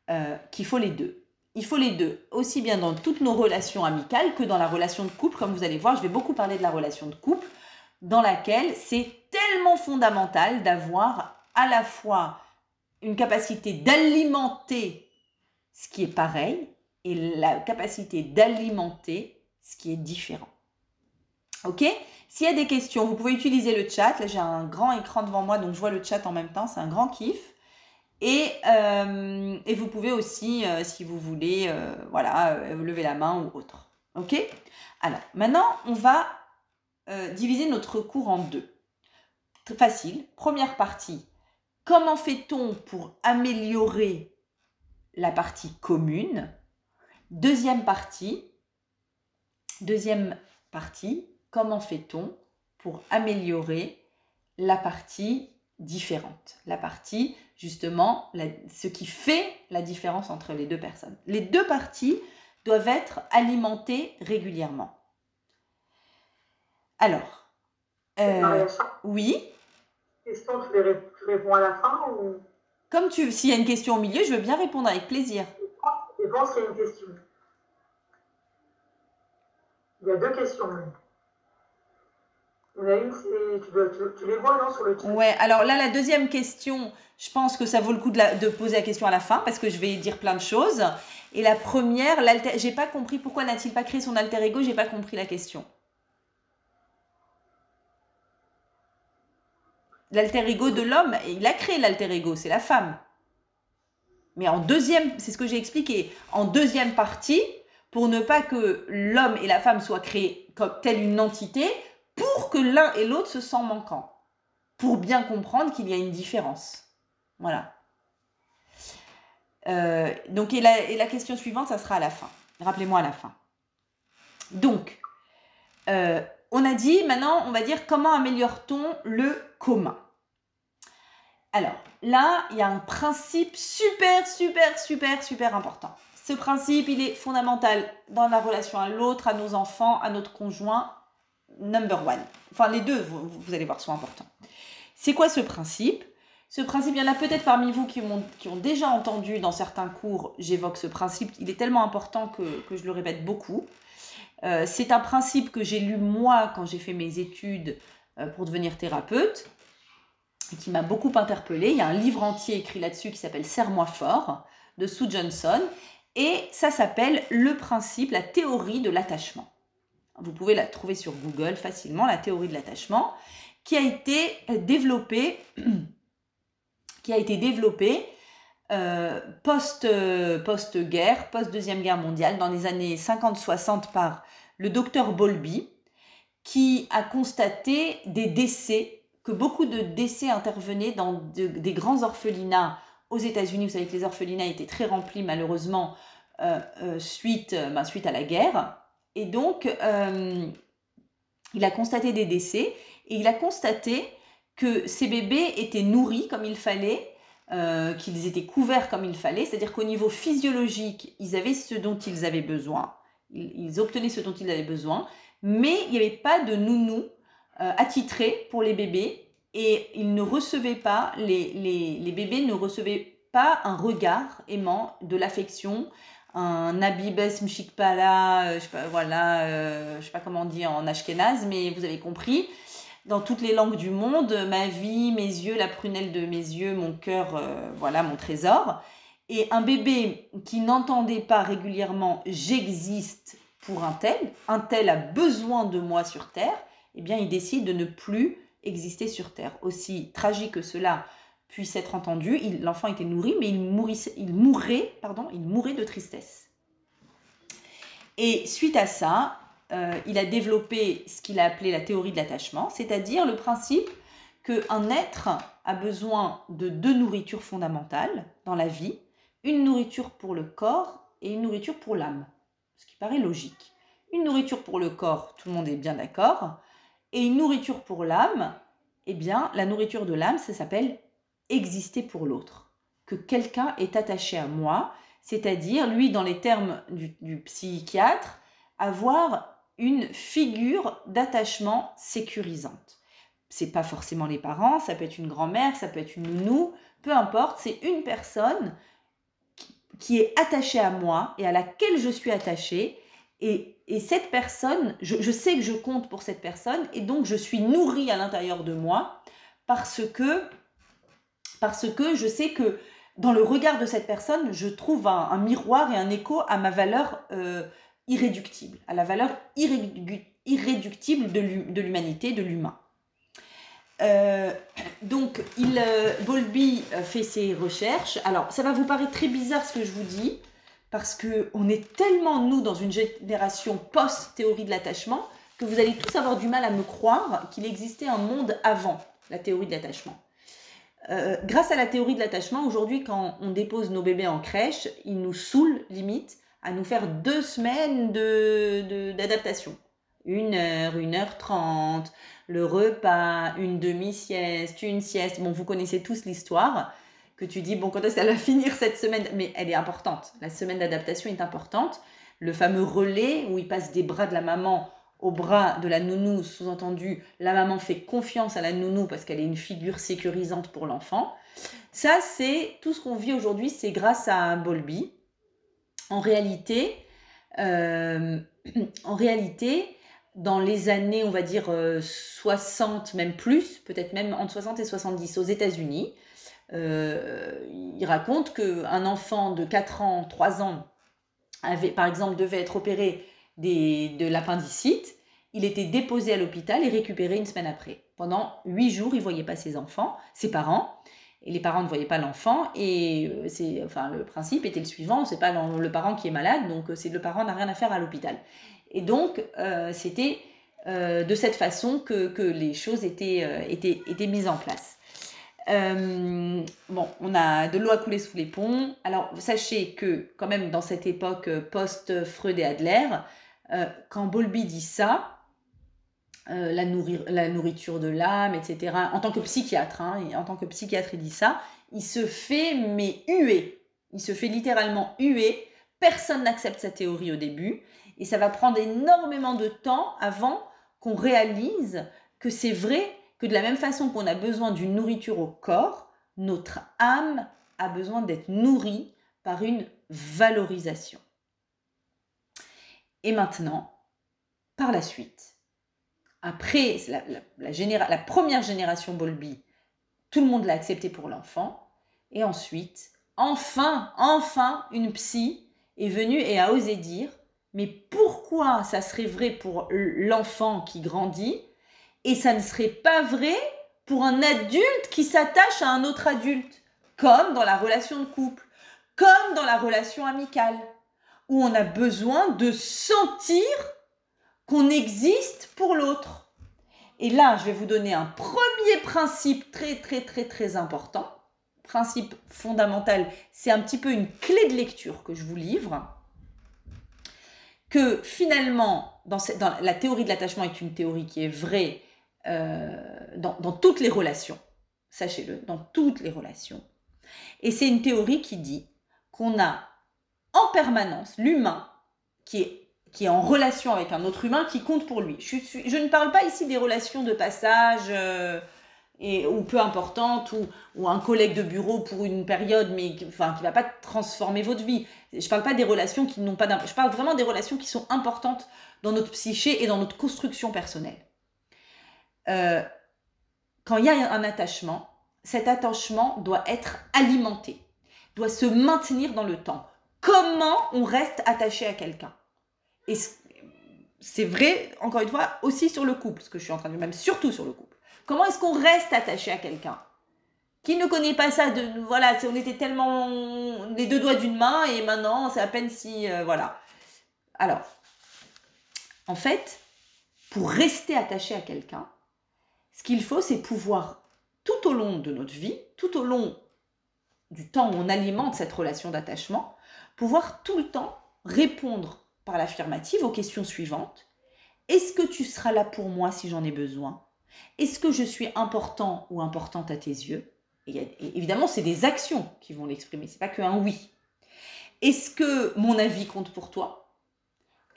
euh, qu'il faut les deux. Il faut les deux, aussi bien dans toutes nos relations amicales que dans la relation de couple. Comme vous allez voir, je vais beaucoup parler de la relation de couple, dans laquelle c'est tellement fondamental d'avoir à la fois une capacité d'alimenter ce qui est pareil et la capacité d'alimenter ce qui est différent. Ok? S'il y a des questions, vous pouvez utiliser le chat. Là, j'ai un grand écran devant moi, donc je vois le chat en même temps. C'est un grand kiff. Et, euh, vous pouvez aussi, euh, si vous voulez, euh, voilà, lever la main ou autre. Ok? Alors, maintenant, on va diviser notre cours en deux. Très facile. Première partie. Comment fait-on pour améliorer la partie commune? Deuxième partie, deuxième partie, comment fait-on pour améliorer la partie différente, la partie justement ce qui fait la différence entre les deux personnes. Les deux parties doivent être alimentées régulièrement. Alors, euh, oui. Question, tu, réponds à la fin ou? Comme tu, s'il y a une question au milieu, je veux bien répondre avec plaisir. Pense qu'il y a une question. Il y a deux questions. Il y en a une, tu, les vois non, sur le chat? Ouais, alors là, la deuxième question, je pense que ça vaut le coup de, de, poser la question à la fin parce que je vais dire plein de choses. Et la première, j'ai pas compris pourquoi n'a-t-il pas créé son alter ego, j'ai pas compris la question. l'alter ego de l'homme, il a créé l'alter ego, c'est la femme. Mais en deuxième, c'est ce que j'ai expliqué, en deuxième partie, pour ne pas que l'homme et la femme soient créés comme telle une entité, pour que l'un et l'autre se sentent manquants, pour bien comprendre qu'il y a une différence. Voilà. Euh, donc, et la, question suivante, ça sera à la fin. Rappelez-moi à la fin. Donc, euh, on a dit, maintenant, on va dire comment améliore-t-on le commun Alors, là, il y a un principe super, super, super, super important. Ce principe, il est fondamental dans la relation à l'autre, à nos enfants, à notre conjoint, number one. Enfin, les deux, vous, allez voir, sont importants. C'est quoi ce principe? Ce principe, il y en a peut-être parmi vous qui ont, déjà entendu dans certains cours, j'évoque ce principe. Il est tellement important que, que je le répète beaucoup. Euh, c'est un principe que j'ai lu moi quand j'ai fait mes études euh, pour devenir thérapeute qui m'a beaucoup interpellée. Il y a un livre entier écrit là-dessus qui s'appelle Serre-moi fort de Sue Johnson et ça s'appelle le principe, la théorie de l'attachement. Vous pouvez la trouver sur Google facilement, la théorie de l'attachement, qui a été développée, qui a été développée euh, post, post-guerre, post-deuxième guerre mondiale, dans les années 50-60 par le docteur Bolby, qui a constaté des décès, que beaucoup de décès intervenaient dans des grands orphelinats aux États-Unis. Vous savez que les orphelinats étaient très remplis malheureusement euh, euh, suite, euh, ben, suite à la guerre. Et donc, il a constaté des décès et il a constaté que ces bébés étaient nourris comme il fallait, qu'ils étaient couverts comme il fallait, c'est-à-dire qu'au niveau physiologique, ils avaient ce dont ils avaient besoin ils, obtenaient ce dont ils avaient besoin, mais il n'y avait pas de nounou euh, attitré pour les bébés et ils ne recevaient pas, les, les, les, bébés ne recevaient pas un regard aimant, de l'affection, un Abibes Mshikpala, euh, je sais pas, voilà, euh, je sais pas comment dit en ashkénaze, mais vous avez compris. Dans toutes les langues du monde, ma vie, mes yeux, la prunelle de mes yeux, mon cœur, euh, voilà, mon trésor. Et un bébé qui n'entendait pas régulièrement j'existe pour un tel, un tel a besoin de moi sur Terre, eh bien il décide de ne plus exister sur Terre. Aussi tragique que cela puisse être entendu, l'enfant était nourri, mais il, mourait, pardon, il mourait de tristesse. Et suite à ça, euh, il a développé ce qu'il a appelé la théorie de l'attachement, c'est-à-dire le principe qu'un être a besoin de deux nourritures fondamentales dans la vie, une nourriture pour le corps et une nourriture pour l'âme, ce qui paraît logique. Une nourriture pour le corps, tout le monde est bien d'accord, et une nourriture pour l'âme, eh bien, la nourriture de l'âme, ça s'appelle exister pour l'autre, que quelqu'un est attaché à moi, c'est-à-dire, lui, dans les termes du, psychiatre, avoir une figure d'attachement sécurisante. C'est pas forcément les parents, ça peut être une grand-mère, ça peut être une nounou, peu importe, c'est une personne qui est attachée à moi et à laquelle je suis attachée. Et, cette personne, je, sais que je compte pour cette personne et donc je suis nourrie à l'intérieur de moi parce que parce que je sais que dans le regard de cette personne, je trouve un, miroir et un écho à ma valeur euh, irréductible, à la valeur irréductible de l'humanité, de l'humain. Euh, donc, il, euh, Bolby fait ses recherches. Alors, ça va vous paraître très bizarre ce que je vous dis, parce qu'on est tellement, nous, dans une génération post-théorie de l'attachement, que vous allez tous avoir du mal à me croire qu'il existait un monde avant la théorie de l'attachement. Euh, grâce à la théorie de l'attachement, aujourd'hui, quand on dépose nos bébés en crèche, ils nous saoulent limite à nous faire deux semaines d'adaptation. De, une heure, une heure trente, le repas, une demi-sieste, une sieste. Bon, vous connaissez tous l'histoire que tu dis, bon, quand est-ce qu'elle va finir cette semaine? Mais elle est importante. La semaine d'adaptation est importante. Le fameux relais où il passe des bras de la maman au bras de la nounou, sous-entendu, la maman fait confiance à la nounou parce qu'elle est une figure sécurisante pour l'enfant. Ça, c'est tout ce qu'on vit aujourd'hui, c'est grâce à Bolby. En réalité, euh, en réalité, dans les années, on va dire 60, euh, même plus, peut-être même entre 60 et 70 aux États-Unis, il raconte qu'un enfant de 4 ans, 3 ans, avait, par exemple, devait être opéré de l'appendicite, il était déposé à l'hôpital et récupéré une semaine après. Pendant huit jours, il ne voyait pas ses enfants, ses parents, et les parents ne voyaient pas l'enfant. Et euh, c'est, enfin, le principe était le suivant c'est pas le parent qui est malade, donc euh, c'est le parent n'a rien à faire à l'hôpital. Et donc, euh, c'était de cette façon que, les choses étaient mises en place. Bon, on a de l'eau à couler sous les ponts. Alors, sachez que, quand même, dans cette époque post-Freud et Adler, euh, quand Bolby dit ça, euh, la, la, nourriture de l'âme, etc., en tant que psychiatre, hein, en tant que psychiatre, il dit ça, il se fait, mais huer. Il se fait littéralement huer. Personne n'accepte sa théorie au début. Et ça va prendre énormément de temps avant qu'on réalise que c'est vrai que de la même façon qu'on a besoin d'une nourriture au corps, notre âme a besoin d'être nourrie par une valorisation. Et maintenant, par la suite, après la, première génération Bolby, tout le monde l'a accepté pour l'enfant. Et ensuite, enfin, enfin, une psy est venue et a osé dire, mais pourquoi ça serait vrai pour l'enfant qui grandit et ça ne serait pas vrai pour un adulte qui s'attache à un autre adulte, comme dans la relation de couple, comme dans la relation amicale où on a besoin de sentir qu'on existe pour l'autre. Et là, je vais vous donner un premier principe très très très très important. Principe fondamental, c'est un petit peu une clé de lecture que je vous livre. Que finalement, la théorie de l'attachement est une théorie qui est vraie dans, dans toutes les relations. Sachez-le, dans toutes les relations. Et c'est une théorie qui dit qu'on a en permanence l'humain qui est, en relation avec un autre humain qui compte pour lui. Je, ne parle pas ici des relations de passage euh, ou peu importante, ou, un collègue de bureau pour une période, mais qui- ne va pas transformer votre vie. Je ne parle pas des relations qui n'ont pas. Je parle vraiment des relations qui sont importantes dans notre psyché et dans notre construction personnelle. Euh, quand il y a un attachement, cet attachement doit être alimenté, doit se maintenir dans le temps. Comment on reste attaché à quelqu'un? Et c'est vrai, encore une fois, aussi sur le couple, ce que je suis en train de même surtout sur le couple. Comment est-ce qu'on reste attaché à quelqu'un? Qui ne connaît pas ça de voilà, on était tellement les deux doigts d'une main et maintenant c'est à peine si euh, voilà. Alors, en fait, pour rester attaché à quelqu'un, ce qu'il faut, c'est pouvoir tout au long de notre vie, tout au long du temps où on alimente cette relation d'attachement, pouvoir tout le temps répondre par l'affirmative aux questions suivantes. Est-ce que tu seras là pour moi si j'en ai besoin? Est-ce que je suis important ou importante à tes yeux? Évidemment, c'est des actions qui vont l'exprimer, c'est pas qu'un oui. Est-ce que mon avis compte pour toi?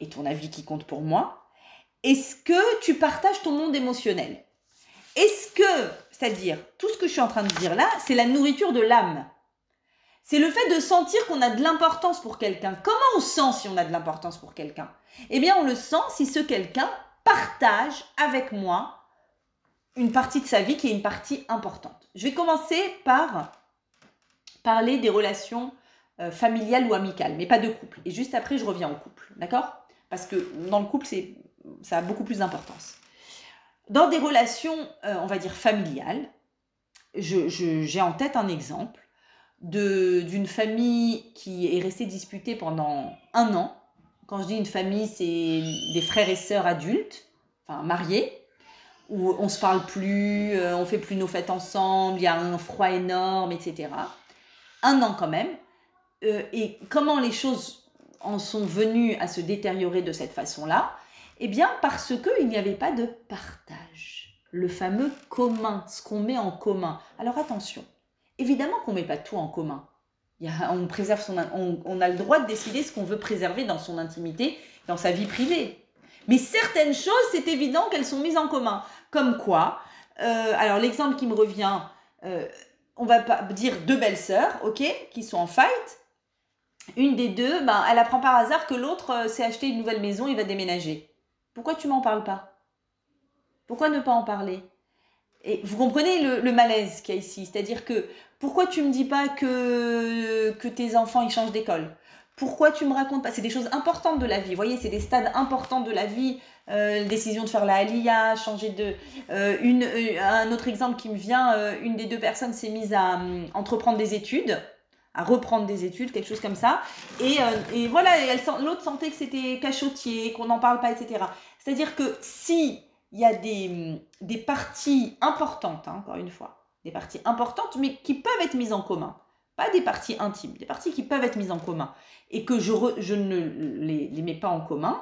Et ton avis qui compte pour moi? Est-ce que tu partages ton monde émotionnel? Est-ce que, c'est-à-dire, tout ce que je suis en train de dire là, c'est la nourriture de l'âme? C'est le fait de sentir qu'on a de l'importance pour quelqu'un. Comment on sent si on a de l'importance pour quelqu'un? Eh bien, on le sent si ce quelqu'un partage avec moi une partie de sa vie qui est une partie importante. Je vais commencer par parler des relations euh, familiales ou amicales, mais pas de couple. Et juste après, je reviens au couple, d'accord? Parce que dans le couple, c'est, ça a beaucoup plus d'importance. Dans des relations, euh, on va dire familiales, je- je- j'ai en tête un exemple d'une famille qui est restée disputée pendant un an. Quand je dis une famille, c'est des frères et sœurs adultes, enfin mariés, où on se parle plus, euh, on fait plus nos fêtes ensemble, il y a un froid énorme, etc. Un an quand même. Euh, et comment les choses en sont venues à se détériorer de cette façon-là? Eh bien, parce qu'il n'y avait pas de partage. Le fameux commun, ce qu'on met en commun. Alors attention, évidemment qu'on ne met pas tout en commun. On, préserve son, on, a le droit de décider ce qu'on veut préserver dans son intimité, dans sa vie privée. Mais certaines choses, c'est évident qu'elles sont mises en commun. Comme quoi euh, Alors l'exemple qui me revient, euh, on va pas dire deux belles sœurs, ok, qui sont en fight. Une des deux, ben, elle apprend par hasard que l'autre euh, s'est acheté une nouvelle maison, il va déménager. Pourquoi tu m'en parles pas? Pourquoi ne pas en parler? Et vous comprenez le, malaise qu'il y a ici C'est-à-dire que pourquoi tu me dis pas que, que tes enfants ils changent d'école? Pourquoi tu me racontes pas? C'est des choses importantes de la vie. Vous voyez, c'est des stades importants de la vie. Euh, décision de faire la Aliyah, changer de. euh, euh, un autre exemple qui me vient, une des deux personnes s'est mise à hum, entreprendre des études, à reprendre des études, quelque chose comme ça. Et, euh, et voilà, l'autre sentait que c'était cachotier, qu'on n'en parle pas, etc. C'est-à-dire que si il y a des, hum, des parties importantes, hein, encore une fois, des parties importantes, mais qui peuvent être mises en commun. Pas des parties intimes, des parties qui peuvent être mises en commun. Et que je, je ne les, les mets pas en commun,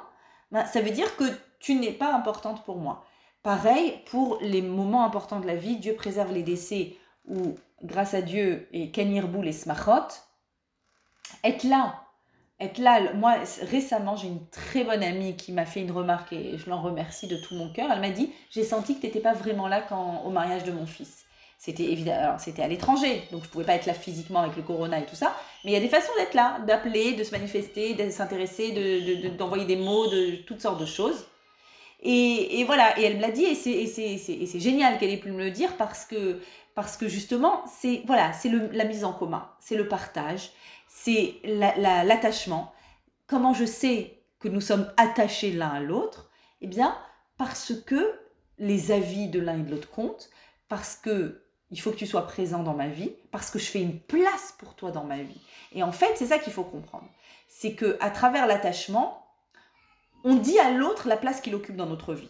ben, ça veut dire que tu n'es pas importante pour moi. Pareil pour les moments importants de la vie, Dieu préserve les décès où, grâce à Dieu et Kenirboul et Smachot, être là, être là. Moi, récemment, j'ai une très bonne amie qui m'a fait une remarque et je l'en remercie de tout mon cœur. Elle m'a dit J'ai senti que tu n'étais pas vraiment là quand, au mariage de mon fils. C'était évidemment, c'était à l'étranger, donc je pouvais pas être là physiquement avec le corona et tout ça. Mais il y a des façons d'être là, d'appeler, de se manifester, de s'intéresser, de- de- de- d'envoyer des mots, de toutes sortes de choses. Et, et voilà, et elle me l'a dit, et c'est génial qu'elle ait pu me le dire parce que, parce que justement, c'est voilà, c'est la mise en commun, c'est le partage, c'est la- la- l'attachement. Comment je sais que nous sommes attachés l'un à l'autre? Eh bien, parce que les avis de l'un et de l'autre comptent, parce que il faut que tu sois présent dans ma vie, parce que je fais une place pour toi dans ma vie. Et en fait, c'est ça qu'il faut comprendre. C'est que à travers l'attachement, on dit à l'autre la place qu'il occupe dans notre vie.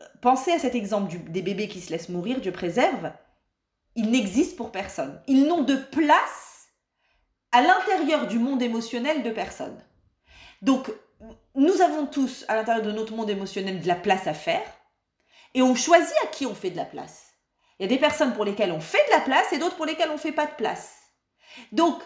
Euh, Pensez à cet exemple des bébés qui se laissent mourir, Dieu préserve. Ils n'existent pour personne. Ils n'ont de place à l'intérieur du monde émotionnel de personne. Donc, nous avons tous à l'intérieur de notre monde émotionnel de la place à faire et on choisit à qui on fait de la place. Il y a des personnes pour lesquelles on fait de la place et d'autres pour lesquelles on ne fait pas de place. Donc,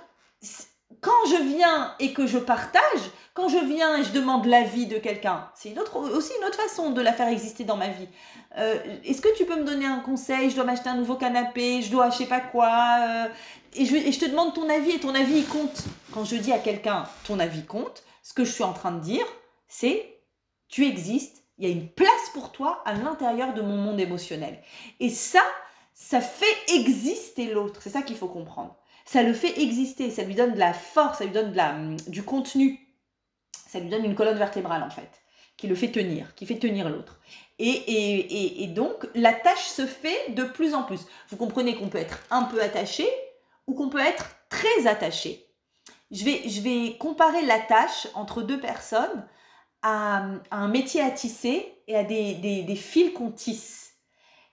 quand je viens et que je partage, quand je viens et je demande l'avis de quelqu'un, c'est une autre, aussi une autre façon de la faire exister dans ma vie. Euh, est-ce que tu peux me donner un conseil? Je dois m'acheter un nouveau canapé, je dois je sais pas quoi. euh, et, je, te demande ton avis et ton avis compte. Quand je dis à quelqu'un ton avis compte, ce que je suis en train de dire, c'est tu existes, il y a une place pour toi à l'intérieur de mon monde émotionnel. Et ça, ça fait exister l'autre. C'est ça qu'il faut comprendre. Ça le fait exister, ça lui donne de la force, ça lui donne de la, du contenu. Ça lui donne une colonne vertébrale en fait, qui le fait tenir, qui fait tenir l'autre. Et, et, et, donc, la tâche se fait de plus en plus. Vous comprenez qu'on peut être un peu attaché ou qu'on peut être très attaché. Je vais, je vais comparer la tâche entre deux personnes à, un métier à tisser et à des, des, fils qu'on tisse.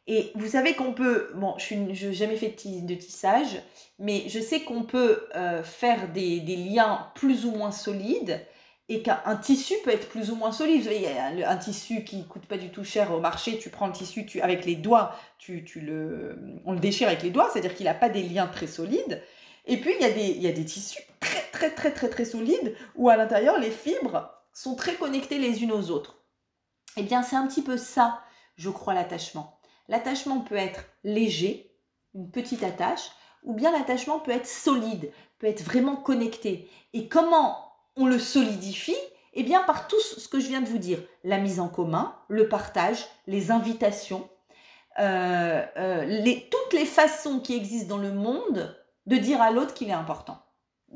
Et vous savez qu'on peut, bon, je n'ai jamais fait de tissage, mais je sais qu'on peut euh, faire des, des liens plus ou moins solides et qu'un tissu peut être plus ou moins solide. Vous savez, il y a un, un tissu qui coûte pas du tout cher au marché, tu prends le tissu, tu, avec les doigts, tu, tu le, on le déchire avec les doigts, c'est-à-dire qu'il n'a pas des liens très solides. Et puis, il y, a des, il y a des tissus très, très, très, très, très solides où à l'intérieur, les fibres sont très connectées les unes aux autres. Eh bien, c'est un petit peu ça, je crois, l'attachement. L'attachement peut être léger, une petite attache, ou bien l'attachement peut être solide, peut être vraiment connecté. Et comment on le solidifie Eh bien, par tout ce que je viens de vous dire. La mise en commun, le partage, les invitations, euh, euh, toutes les façons qui existent dans le monde de dire à l'autre qu'il est important.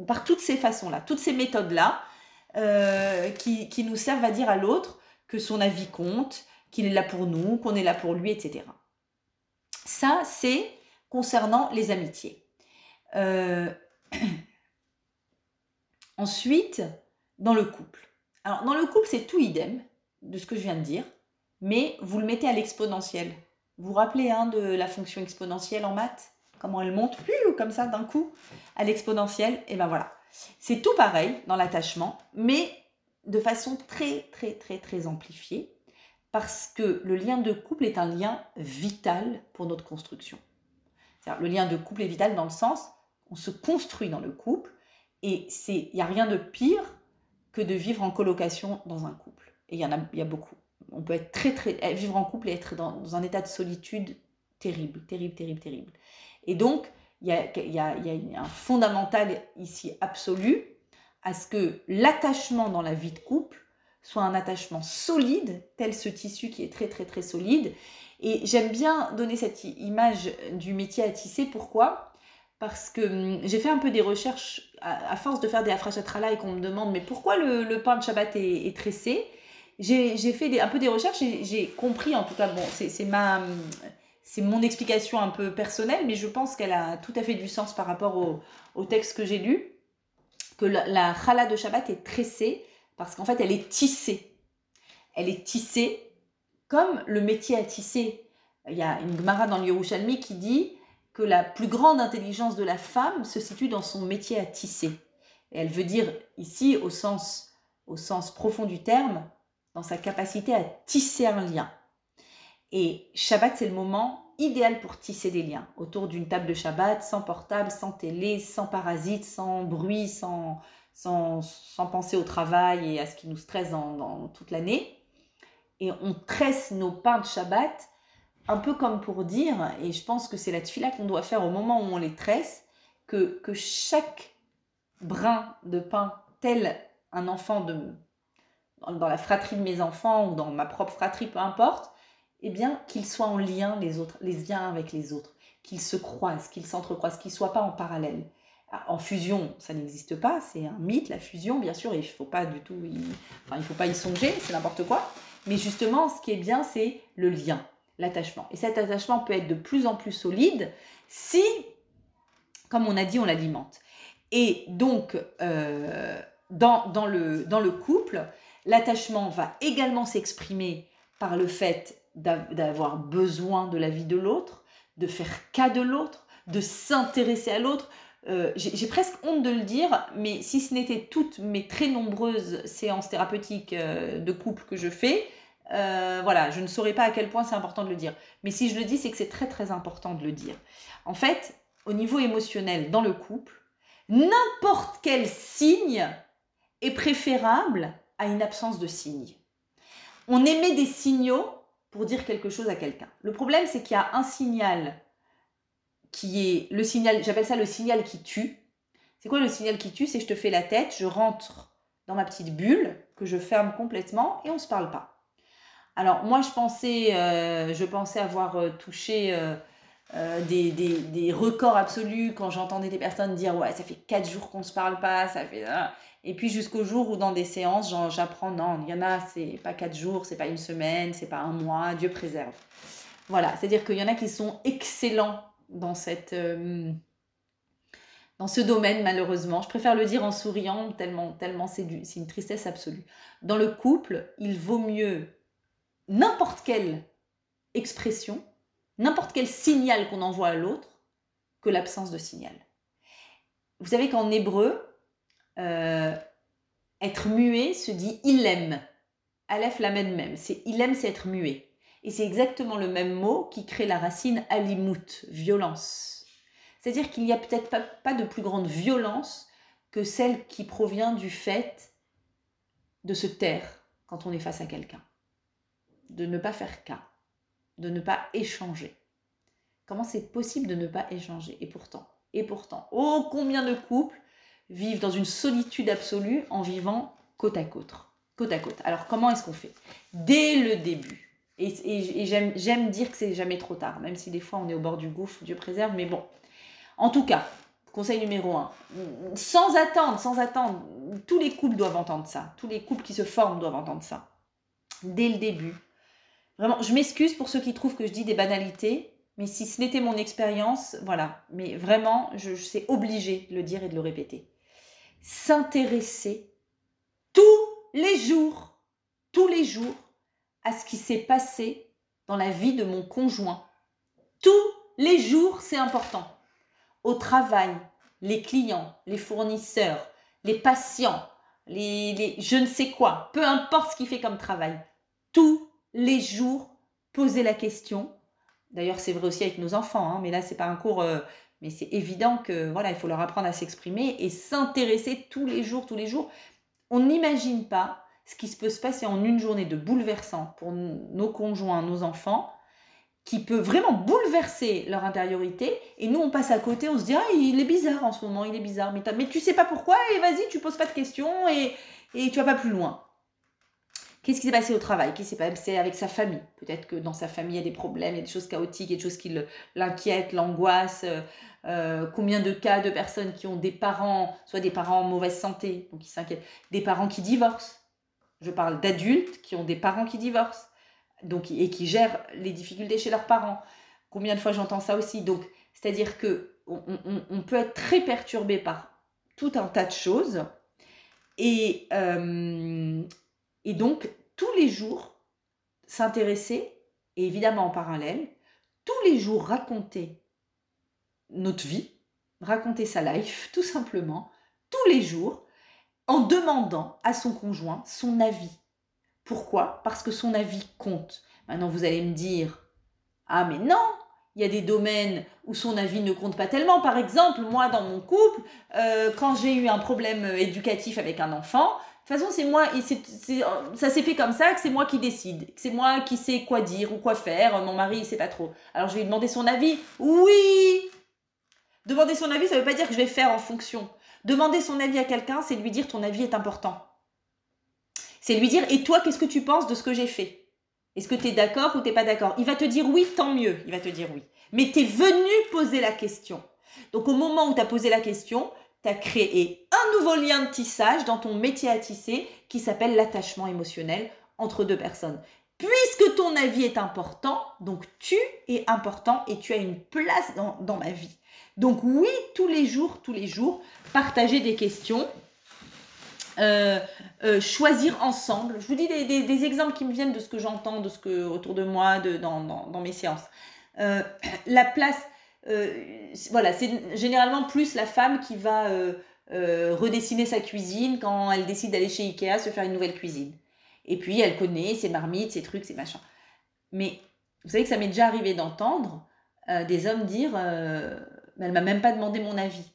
Par toutes ces façons-là, toutes ces méthodes-là, euh, qui nous servent à dire à l'autre que son avis compte, qu'il est là pour nous, qu'on est là pour lui, etc. Ça, c'est concernant les amitiés. Ensuite, dans le couple. Alors, dans le couple, c'est tout idem de ce que je viens de dire, mais vous le mettez à l'exponentielle. Vous vous rappelez hein, de la fonction exponentielle en maths Comment elle monte, comme ça, d'un coup, à l'exponentielle Et ben voilà. C'est tout pareil dans l'attachement, mais de façon très, très, très, très amplifiée, parce que le lien de couple est un lien vital pour notre construction. Le lien de couple est vital dans le sens, on se construit dans le couple, et il n'y a rien de pire que de vivre en colocation dans un couple. Et il y en a, y a beaucoup. On peut être très, très, eh, vivre en couple et être dans, un état de solitude terrible, terrible, terrible, terrible. Et donc, il y a, y, a, y a un fondamental ici absolu à ce que l'attachement dans la vie de couple soit un attachement solide, tel ce tissu qui est très, très, très solide. Et j'aime bien donner cette image du métier à tisser. Pourquoi? Parce que hum, j'ai fait un peu des recherches à, force de faire des afrachatrala et qu'on me demande mais pourquoi le, pain de Shabbat est, tressé? J'ai fait un peu des recherches et j'ai compris en tout cas bon c'est ma c'est mon explication un peu personnelle mais je pense qu'elle a tout à fait du sens par rapport au, texte que j'ai lu que la, la challah de Shabbat est tressée parce qu'en fait elle est tissée. Elle est tissée comme le métier à tisser. Il y a une Gemara dans le Yerushalmi qui dit que la plus grande intelligence de la femme se situe dans son métier à tisser. Et elle veut dire ici, au sens, au sens profond du terme, dans sa capacité à tisser un lien. Et Shabbat, c'est le moment idéal pour tisser des liens. Autour d'une table de Shabbat, sans portable, sans télé, sans parasites, sans bruit, sans, sans, sans penser au travail et à ce qui nous stresse dans, dans toute l'année. Et on tresse nos pains de Shabbat un peu comme pour dire, et je pense que c'est la tefila qu'on doit faire au moment où on les tresse, que, que chaque brin de pain, tel un enfant de, dans la fratrie de mes enfants ou dans ma propre fratrie, peu importe, eh bien, qu'ils soient en lien les autres, les liens avec les autres, qu'ils se croisent, qu'ils s'entrecroisent, qu'ils ne soient pas en parallèle. En fusion, ça n'existe pas, c'est un mythe, la fusion, bien sûr, il ne faut pas du tout, y, enfin, il faut pas y songer, c'est n'importe quoi. Mais justement, ce qui est bien, c'est le lien l'attachement. Et cet attachement peut être de plus en plus solide si, comme on a dit, on l'alimente. Et donc, euh, dans, le couple, l'attachement va également s'exprimer par le fait d'avoir besoin de la vie de l'autre, de faire cas de l'autre, de s'intéresser à l'autre. Euh, J'ai presque honte de le dire, mais si ce n'était toutes mes très nombreuses séances thérapeutiques euh, de couple que je fais, euh, voilà, je ne saurais pas à quel point c'est important de le dire. Mais si je le dis, c'est que c'est très très important de le dire. En fait, au niveau émotionnel, dans le couple, N'importe quel signe est préférable à une absence de signe. On émet des signaux pour dire quelque chose à quelqu'un. Le problème, c'est qu'il y a un signal qui est le signal, j'appelle ça le signal qui tue. C'est quoi le signal qui tue? C'est je te fais la tête, je rentre dans ma petite bulle que je ferme complètement et on ne se parle pas. Alors moi je pensais, euh, je pensais avoir euh, touché euh, des, des, records absolus quand j'entendais des personnes dire ouais ça fait quatre jours qu'on se parle pas, ça fait et puis jusqu'au jour où dans des séances j'apprends non il y en a c'est pas quatre jours, c'est pas une semaine, c'est pas un mois, Dieu préserve. Voilà, c'est-à-dire qu'il y en a qui sont excellents dans cette dans ce domaine, malheureusement. Je préfère le dire en souriant, tellement, tellement c'est une tristesse absolue. Dans le couple, il vaut mieux n'importe quelle expression, n'importe quel signal qu'on envoie à l'autre, que l'absence de signal. Vous savez qu'en hébreu, euh, être muet se dit il aime. Aleph l'amène même. C'est il aime, c'est être muet. Et c'est exactement le même mot qui crée la racine alimut, violence. C'est-à-dire qu'il n'y a peut-être pas, de plus grande violence que celle qui provient du fait de se taire quand on est face à quelqu'un, de ne pas faire cas, de ne pas échanger. Comment c'est possible de ne pas échanger? Et pourtant, et pourtant, oh combien de couples vivent dans une solitude absolue en vivant côte à côte. Côte à côte. Alors comment est-ce qu'on fait? Dès le début. Et, j'aime dire que c'est jamais trop tard, même si des fois on est au bord du gouffre, Dieu préserve, mais bon, en tout cas, conseil numéro un, sans attendre, sans attendre, tous les couples doivent entendre ça. Tous les couples qui se forment doivent entendre ça. Dès le début. Vraiment, je m'excuse pour ceux qui trouvent que je dis des banalités, mais si ce n'était mon expérience, voilà. Mais vraiment, je, je sais obligé de le dire et de le répéter. S'intéresser tous les jours, tous les jours, à ce qui s'est passé dans la vie de mon conjoint. Tous les jours, c'est important au travail, les clients, les fournisseurs, les patients, les, je ne sais quoi, peu importe ce qu'il fait comme travail, tous les jours, poser la question. D'ailleurs, c'est vrai aussi avec nos enfants, hein, mais là, c'est pas un cours, euh, mais c'est évident que voilà, il faut leur apprendre à s'exprimer et s'intéresser tous les jours, tous les jours. On n'imagine pas ce qui peut se passer en une journée de bouleversant pour nos conjoints, nos enfants, qui peut vraiment bouleverser leur intériorité. Et nous, on passe à côté, on se dit, ah, il est bizarre en ce moment, il est bizarre. Mais, mais tu sais pas pourquoi, et vas-y, tu poses pas de questions et, et tu vas pas plus loin. Qu'est-ce qui s'est passé au travail? Qu'est-ce qui s'est passé avec sa famille? Peut-être que dans sa famille, il y a des problèmes, il y a des choses chaotiques, il y a des choses qui l'inquiètent, l'angoissent. Euh, combien de cas de personnes qui ont des parents, soit des parents en mauvaise santé, donc qui s'inquiètent, des parents qui divorcent. Je parle d'adultes qui ont des parents qui divorcent donc, et qui gèrent les difficultés chez leurs parents. Combien de fois j'entends ça aussi? Donc, c'est-à-dire que on, peut être très perturbé par tout un tas de choses. Et, euh, et donc, tous les jours, s'intéresser, et évidemment en parallèle, tous les jours raconter notre vie, raconter sa life, tout simplement, tous les jours, en demandant à son conjoint son avis. Pourquoi? Parce que son avis compte. Maintenant, vous allez me dire, ah mais non, il y a des domaines où son avis ne compte pas tellement. Par exemple, moi, dans mon couple, euh, quand j'ai eu un problème éducatif avec un enfant, de toute façon, c'est moi, et ça s'est fait comme ça, que c'est moi qui décide, que c'est moi qui sais quoi dire ou quoi faire. Mon mari, il sait pas trop. Alors, je vais lui demander son avis. Oui Demander son avis, ça ne veut pas dire que je vais faire en fonction. Demander son avis à quelqu'un, c'est lui dire ton avis est important. C'est lui dire, et toi, qu'est-ce que tu penses de ce que j'ai fait? Est-ce que tu es d'accord ou tu pas d'accord? Il va te dire oui, tant mieux, il va te dire oui. Mais tu es venu poser la question. Donc au moment où tu as posé la question, tu as créé un nouveau lien de tissage dans ton métier à tisser qui s'appelle l'attachement émotionnel entre deux personnes. Puisque ton avis est important, donc tu es important et tu as une place dans, ma vie. Donc oui, tous les jours, tous les jours, partager des questions euh, euh, choisir ensemble. Je vous dis des, exemples qui me viennent de ce que j'entends, de ce que autour de moi, dans, mes séances. Euh, la place, voilà, c'est généralement plus la femme qui va redessiner sa cuisine quand elle décide d'aller chez Ikea se faire une nouvelle cuisine. Et puis elle connaît ses marmites, ses trucs, ses machins. Mais vous savez que ça m'est déjà arrivé d'entendre des hommes dire, mais elle m'a même pas demandé mon avis.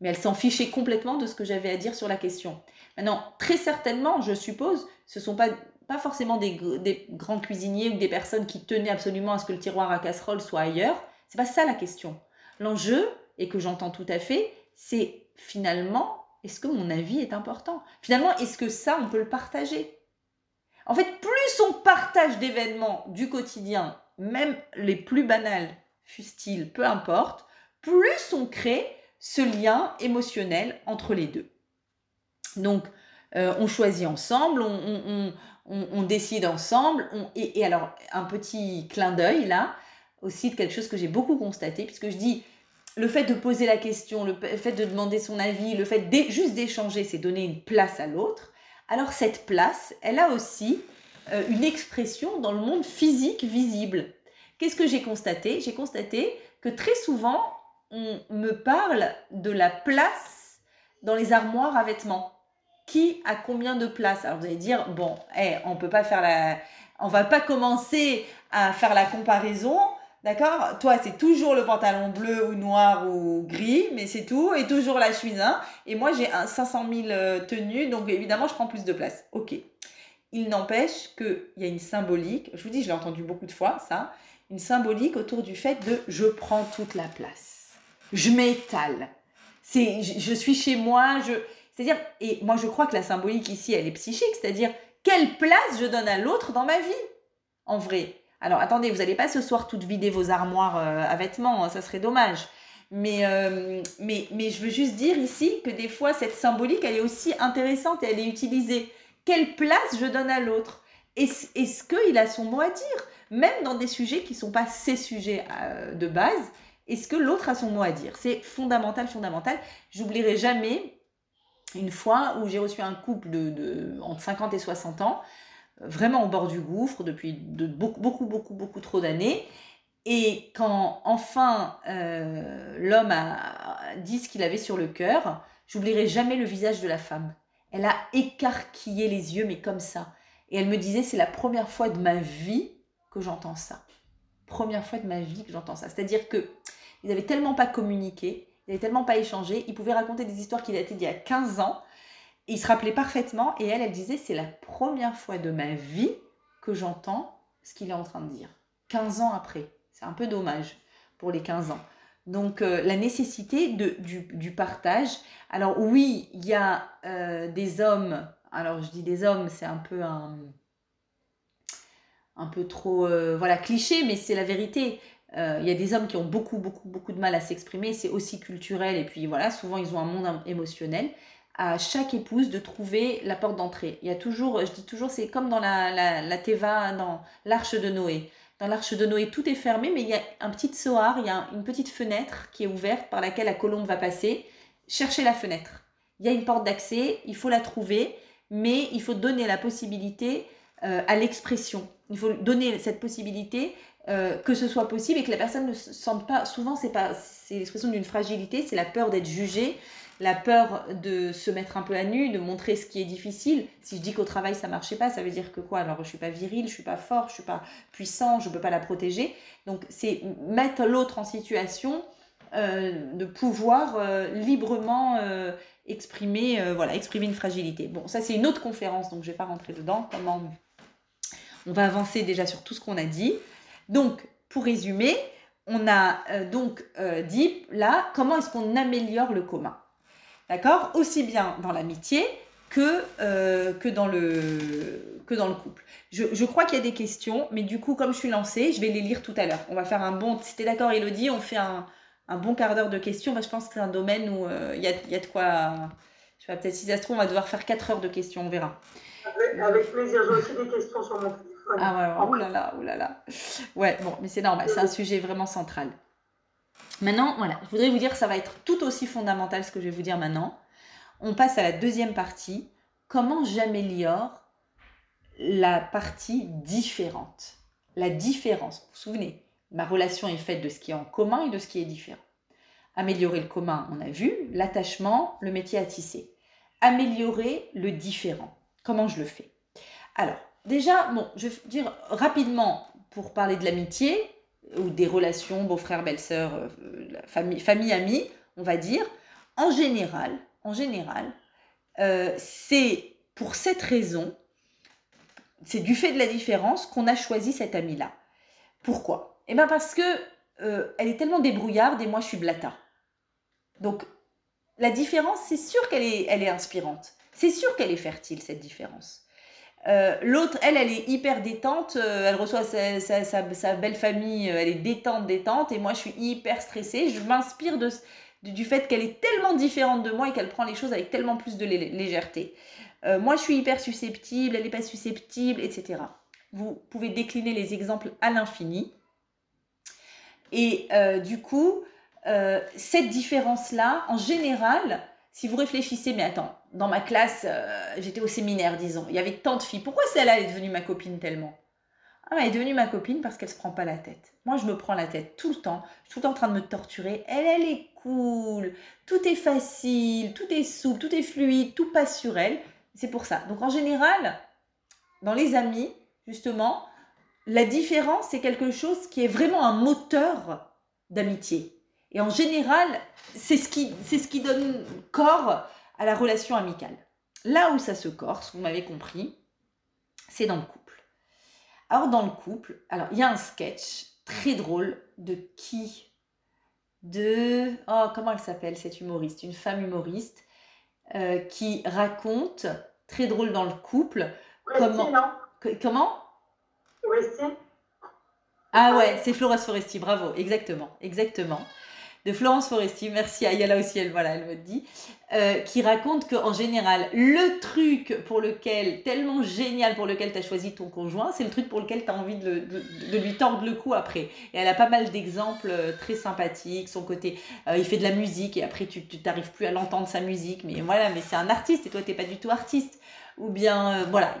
mais elle s'en fichait complètement de ce que j'avais à dire sur la question. Maintenant, très certainement, je suppose, ce ne sont pas, pas forcément des, des, grands cuisiniers ou des personnes qui tenaient absolument à ce que le tiroir à casserole soit ailleurs. C'est pas ça la question. L'enjeu, et que j'entends tout à fait, c'est finalement, est-ce que mon avis est important? Finalement, est-ce que ça, on peut le partager? En fait, plus on partage d'événements du quotidien, même les plus banals, fussent-ils, peu importe, plus on crée ce lien émotionnel entre les deux. Donc, euh, on choisit ensemble, on, décide ensemble. Et, et, alors, un petit clin d'œil là, aussi de quelque chose que j'ai beaucoup constaté, puisque je dis, le fait de poser la question, le fait de demander son avis, le fait juste d'échanger, c'est donner une place à l'autre. Alors cette place, elle a aussi euh, une expression dans le monde physique visible. Qu'est-ce que j'ai constaté? J'ai constaté que très souvent, on me parle de la place dans les armoires à vêtements. Qui a combien de place? Alors vous allez dire, bon, hey, on peut pas faire la... On va pas commencer à faire la comparaison D'accord? Toi, c'est toujours le pantalon bleu ou noir ou gris, mais c'est tout. Et toujours la chemise. Hein et moi, j'ai 500 000 euh, tenues, donc évidemment, je prends plus de place. Ok. Il n'empêche qu'il y a une symbolique, je vous dis, je l'ai entendu beaucoup de fois, ça, une symbolique autour du fait de je prends toute la place. Je m'étale. Je, suis chez moi. C'est-à-dire, et moi, je crois que la symbolique ici, elle est psychique, c'est-à-dire, quelle place je donne à l'autre dans ma vie, en vrai? Alors attendez, vous n'allez pas ce soir toutes vider vos armoires euh, à vêtements, hein, ça serait dommage. Euh, mais, mais, je veux juste dire ici que des fois, cette symbolique, elle est aussi intéressante et elle est utilisée. Quelle place je donne à l'autre? Est-ce qu'il a son mot à dire? Même dans des sujets qui ne sont pas ses sujets euh, de base, est-ce que l'autre a son mot à dire? C'est fondamental, fondamental. J'oublierai jamais une fois où j'ai reçu un couple de, entre 50 et 60 ans vraiment au bord du gouffre depuis de beaucoup, beaucoup, beaucoup, beaucoup trop d'années. Et quand enfin euh, l'homme a dit ce qu'il avait sur le cœur, j'oublierai jamais le visage de la femme. Elle a écarquillé les yeux, mais comme ça. Et elle me disait, c'est la première fois de ma vie que j'entends ça. Première fois de ma vie que j'entends ça. C'est-à-dire que ils n'avaient tellement pas communiqué, ils n'avaient tellement pas échangé, ils pouvaient raconter des histoires qui dataient d'il y a 15 ans, il se rappelait parfaitement et elle, elle disait c'est la première fois de ma vie que j'entends ce qu'il est en train de dire. 15 ans après. C'est un peu dommage pour les 15 ans. Donc euh, la nécessité du, partage. Alors oui, il y a euh, des hommes, alors je dis des hommes, c'est un peu un, un peu trop euh, voilà cliché, mais c'est la vérité. Il y a des hommes qui ont beaucoup, beaucoup, beaucoup de mal à s'exprimer, c'est aussi culturel, et puis voilà, souvent ils ont un monde émotionnel à chaque épouse de trouver la porte d'entrée. Il y a toujours, je dis toujours, c'est comme dans la, la, la Teva, dans l'arche de Noé. Dans l'arche de Noé, tout est fermé, mais il y a un petit soir, il y a une petite fenêtre qui est ouverte par laquelle la colombe va passer. Cherchez la fenêtre. Il y a une porte d'accès, il faut la trouver, mais il faut donner la possibilité euh, à l'expression. Il faut donner cette possibilité euh, que ce soit possible et que la personne ne se sente pas. Souvent, c'est pas, c'est l'expression d'une fragilité, c'est la peur d'être jugée, la peur de se mettre un peu à nu, de montrer ce qui est difficile. Si je dis qu'au travail ça marchait pas, ça veut dire que quoi? Alors je suis pas viril, je suis pas fort, je suis pas puissant, je peux pas la protéger. Donc c'est mettre l'autre en situation euh, de pouvoir euh, librement euh, exprimer, voilà, exprimer une fragilité. Bon, ça c'est une autre conférence, donc je vais pas rentrer dedans. Comment on va avancer déjà sur tout ce qu'on a dit. Donc pour résumer, on a donc dit là comment est-ce qu'on améliore le commun. D'accord? Aussi bien dans l'amitié que, euh, que, dans le, que dans le couple. Je, crois qu'il y a des questions, mais du coup, comme je suis lancée, je vais les lire tout à l'heure. On va faire un bon. Si t'es d'accord, Elodie, on fait un, bon quart d'heure de questions. je pense que c'est un domaine où euh, il y, a, y, a, de quoi. Je sais pas, peut-être si ça se trouve, on va devoir faire 4 heures de questions, on verra. Avec, plaisir, j'ai aussi des questions sur mon téléphone. Ah ouais, ouais, oulala, oulala. Ouais, bon, mais c'est normal, c'est un sujet vraiment central. Maintenant, voilà, je voudrais vous dire ça va être tout aussi fondamental ce que je vais vous dire maintenant. On passe à la deuxième partie. Comment j'améliore la partie différente La différence, vous vous souvenez, ma relation est faite de ce qui est en commun et de ce qui est différent. Améliorer le commun, on a vu, l'attachement, le métier à tisser. Améliorer le différent, comment je le fais? Alors, déjà, bon, je vais dire rapidement pour parler de l'amitié, ou des relations beau-frère, belle-sœur, euh, famille, famille, amis, on va dire. En général, en général, euh, c'est pour cette raison, c'est du fait de la différence qu'on a choisi cette amie-là. Pourquoi? Eh bien parce que euh, elle est tellement débrouillarde et moi je suis blata. Donc la différence, c'est sûr qu'elle est, elle est inspirante. C'est sûr qu'elle est fertile, cette différence. Euh, l'autre, elle, elle est hyper détente, euh, elle reçoit sa, belle famille, elle est détente, détente, et moi je suis hyper stressée. Je m'inspire du fait qu'elle est tellement différente de moi et qu'elle prend les choses avec tellement plus de légèreté. moi je suis hyper susceptible, elle n'est pas susceptible, etc. Vous pouvez décliner les exemples à l'infini. Et du coup, euh, cette différence-là, en général, si vous réfléchissez, mais attends, dans ma classe, euh, j'étais au séminaire, disons, il y avait tant de filles. Pourquoi celle-là est devenue ma copine tellement? Ah, Elle est devenue ma copine parce qu'elle se prend pas la tête. Moi, je me prends la tête tout le temps. Je suis tout en train de me torturer. Elle, elle est cool. Tout est facile, tout est souple, tout est fluide, tout passe sur elle. C'est pour ça. Donc, en général, dans les amis, justement, la différence, c'est quelque chose qui est vraiment un moteur d'amitié. Et en général, c'est ce, qui, c'est ce qui donne corps à la relation amicale. Là où ça se corse, vous m'avez compris, c'est dans le couple. Alors dans le couple, alors il y a un sketch très drôle de qui De oh comment elle s'appelle cette humoriste Une femme humoriste euh, qui raconte très drôle dans le couple comment comment? Ah ouais, c'est Florence Foresti, bravo, exactement, exactement de Florence Foresti, merci à Yala aussi, elle, voilà, elle me dit, euh, qui raconte qu'en général, le truc pour lequel, tellement génial pour lequel tu as choisi ton conjoint, c'est le truc pour lequel tu as envie de, lui tordre le cou après. Et elle a pas mal d'exemples euh, très sympathiques, son côté, euh, il fait de la musique et après tu t'arrives plus à l'entendre sa musique, mais voilà, mais c'est un artiste et toi t'es pas du tout artiste. Ou bien, voilà,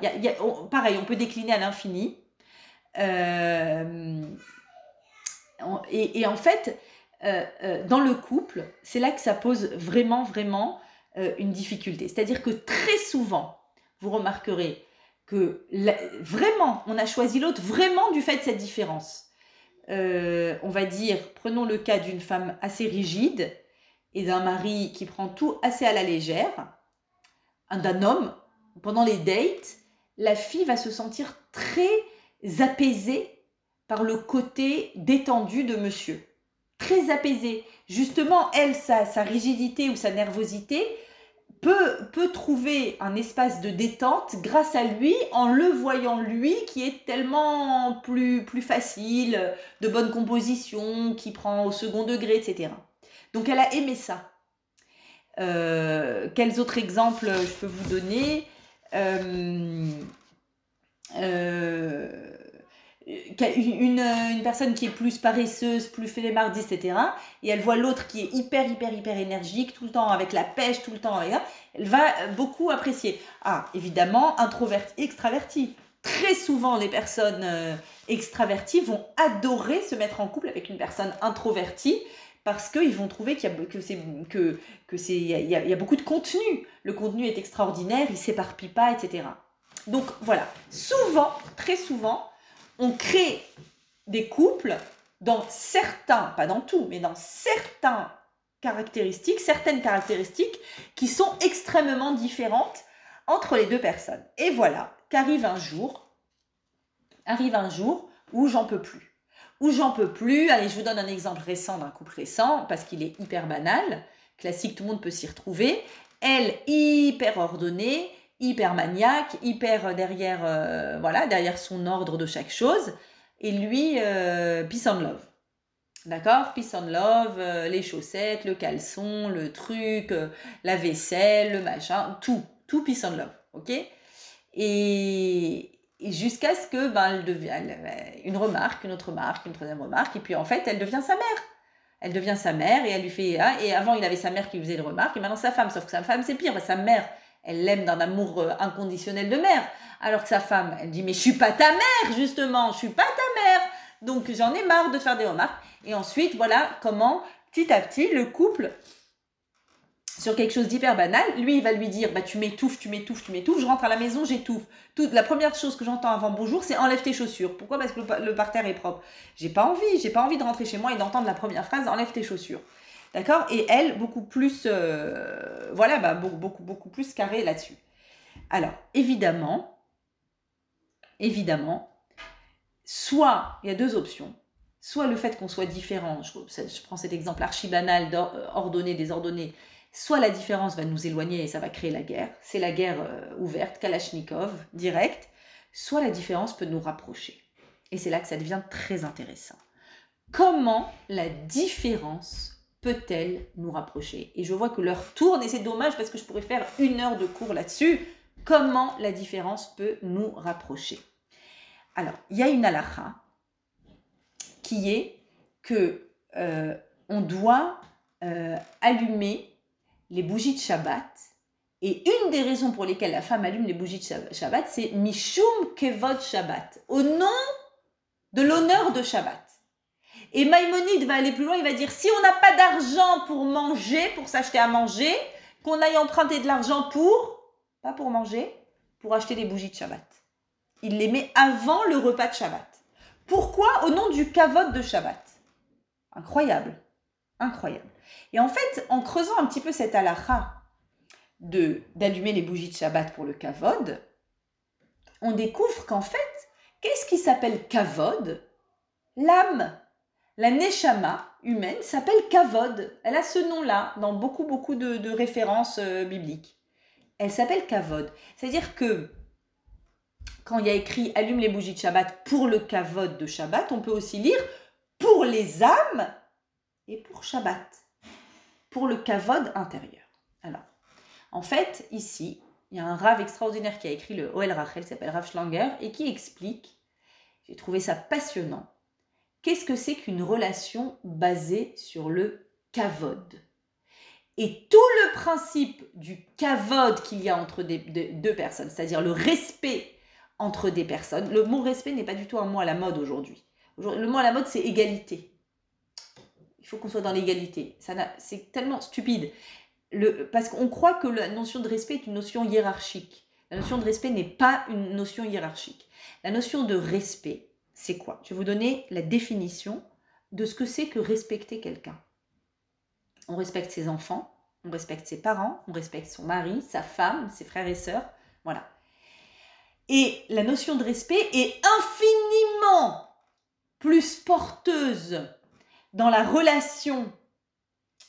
pareil, on peut décliner à l'infini. et, en fait, dans le couple, c'est là que ça pose vraiment, vraiment euh, une difficulté. C'est-à-dire que très souvent, vous remarquerez que vraiment, on a choisi l'autre vraiment du fait de cette différence. on va dire, prenons le cas d'une femme assez rigide et d'un mari qui prend tout assez à la légère, d'un homme, pendant les dates, la fille va se sentir très apaisée par le côté détendu de monsieur très apaisée. Justement, elle, sa, rigidité ou sa nervosité peut, peut trouver un espace de détente grâce à lui, en le voyant lui, qui est tellement plus, plus facile, de bonne composition, qui prend au second degré, etc. Donc elle a aimé ça. Euh, quels autres exemples je peux vous donner? Euh, euh, une, une, personne qui est plus paresseuse, plus flemmardise, etc. Et elle voit l'autre qui est hyper, hyper, hyper énergique, tout le temps avec la pêche, tout le temps avec elle va beaucoup apprécier. Ah, évidemment, introverti, extraverti. Très souvent, les personnes euh, extraverties vont adorer se mettre en couple avec une personne introvertie parce qu'ils vont trouver qu'il y a, que c'est, que, que c'est, il y, a, il y a beaucoup de contenu. Le contenu est extraordinaire, il s'éparpille pas, etc. Donc voilà, souvent, très souvent, on crée des couples dans certains, pas dans tout, mais dans certains caractéristiques, certaines caractéristiques qui sont extrêmement différentes entre les deux personnes. Et voilà qu'arrive un jour, arrive un jour où j'en peux plus. Où j'en peux plus, allez, je vous donne un exemple récent d'un couple récent, parce qu'il est hyper banal, classique, tout le monde peut s'y retrouver. Elle, hyper ordonnée, hyper maniaque, hyper derrière, euh, voilà, derrière son ordre de chaque chose. Et lui, euh, peace and love. D'accord? Peace and love, euh, les chaussettes, le caleçon, le truc, la vaisselle, le machin, tout. Tout peace and love. OK? Et, jusqu'à ce que, ben, elle devienne une remarque, une autre remarque, une troisième remarque. Et puis, en fait, elle devient sa mère. Elle devient sa mère et elle lui fait. Ah, et avant, il avait sa mère qui lui faisait les remarques et maintenant sa femme. Sauf que sa femme, c'est pire. Sa mère, elle l'aime d'un amour euh, inconditionnel de mère. Alors que sa femme, elle dit mais je suis pas ta mère justement, je suis pas ta mère. Donc j'en ai marre de faire des remarques. Et ensuite, voilà comment petit à petit le couple sur quelque chose d'hyper banal, lui il va lui dire bah tu m'étouffes, tu m'étouffes, tu m'étouffes, je rentre à la maison, j'étouffe. Toute la première chose que j'entends avant bonjour, c'est enlève tes chaussures. Pourquoi? Parce que le, le parterre est propre. J'ai pas envie, j'ai pas envie de rentrer chez moi et d'entendre la première phrase enlève tes chaussures. D'accord? Et elle, beaucoup plus, euh, voilà, bah, beaucoup, plus carré là-dessus. Alors, évidemment, évidemment, soit, il y a deux options. Soit le fait qu'on soit différent, je, prends cet exemple archi banal, euh, ordonné, désordonné, soit la différence va nous éloigner et ça va créer la guerre, c'est la guerre euh, ouverte, Kalachnikov, direct, soit la différence peut nous rapprocher. Et c'est là que ça devient très intéressant. Comment la différence peut-elle nous rapprocher? Et je vois que l'heure tourne et c'est dommage parce que je pourrais faire une heure de cours là-dessus. Comment la différence peut nous rapprocher? Alors, il y a une halakha qui est que euh, on doit euh, allumer les bougies de Shabbat. Et une des raisons pour lesquelles la femme allume les bougies de Shabbat, c'est Mishum Kevod Shabbat, au nom de l'honneur de Shabbat. Et Maïmonide va aller plus loin, il va dire si on n'a pas d'argent pour manger, pour s'acheter à manger, qu'on aille emprunter de l'argent pour, pas pour manger, pour acheter des bougies de Shabbat. Il les met avant le repas de Shabbat. Pourquoi? Au nom du kavod de Shabbat. Incroyable. Incroyable. Et en fait, en creusant un petit peu cette halakha de d'allumer les bougies de Shabbat pour le kavod, on découvre qu'en fait, qu'est-ce qui s'appelle kavod? L'âme. La neshama humaine s'appelle Kavod. Elle a ce nom-là dans beaucoup, beaucoup de, références euh, bibliques. Elle s'appelle Kavod. C'est-à-dire que quand il y a écrit Allume les bougies de Shabbat pour le Kavod de Shabbat, on peut aussi lire pour les âmes et pour Shabbat, pour le Kavod intérieur. Alors, en fait, ici, il y a un rave extraordinaire qui a écrit le Oel Rachel, s'appelle Rav Schlanger, et qui explique, j'ai trouvé ça passionnant, Qu'est-ce que c'est qu'une relation basée sur le kavod Et tout le principe du kavod qu'il y a entre deux personnes, c'est-à-dire le respect entre des personnes, le mot respect n'est pas du tout un mot à la mode aujourd'hui. Le mot à la mode, c'est égalité. Il faut qu'on soit dans l'égalité. C'est tellement stupide. Parce qu'on croit que la notion de respect est une notion hiérarchique. La notion de respect n'est pas une notion hiérarchique. La notion de respect, c'est quoi? Je vais vous donner la définition de ce que c'est que respecter quelqu'un. On respecte ses enfants, on respecte ses parents, on respecte son mari, sa femme, ses frères et sœurs, voilà. Et la notion de respect est infiniment plus porteuse dans la relation,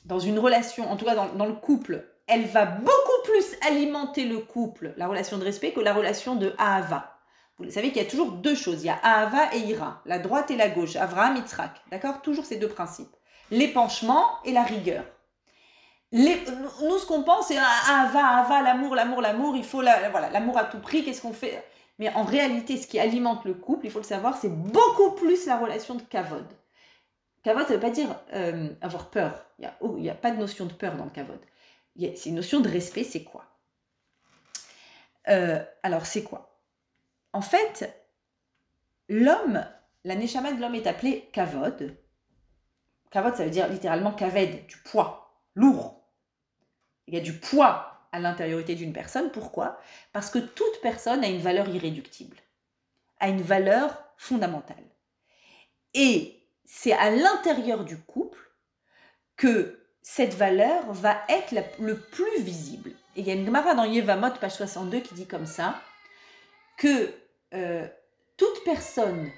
dans une relation, en tout cas dans, le couple, elle va beaucoup plus alimenter le couple, la relation de respect, que la relation de Ahava. Vous savez qu'il y a toujours deux choses. Il y a Ahava et Ira, la droite et la gauche, Avraham, Yitzhak. D'accord? Toujours ces deux principes. L'épanchement et la rigueur. Nous, ce qu'on pense, c'est Ahava, Ahava, l'amour, l'amour, l'amour. Il faut voilà, l'amour à tout prix. Qu'est-ce qu'on fait? Mais en réalité, ce qui alimente le couple, il faut le savoir, c'est beaucoup plus la relation de kavod. Kavod, ça ne veut pas dire euh, avoir peur. Il n'y a, a, pas de notion de peur dans le kavod. C'est une notion de respect, c'est quoi? Euh, Alors, c'est quoi? En fait, l'homme, la neshama de l'homme est appelée kavod. Kavod, ça veut dire littéralement kaved, du poids, lourd. Il y a du poids à l'intériorité d'une personne. Pourquoi? Parce que toute personne a une valeur irréductible, a une valeur fondamentale. Et c'est à l'intérieur du couple que cette valeur va être le plus visible. Et il y a une Gemara dans Yevamot, page 62, qui dit comme ça, que euh, toute personne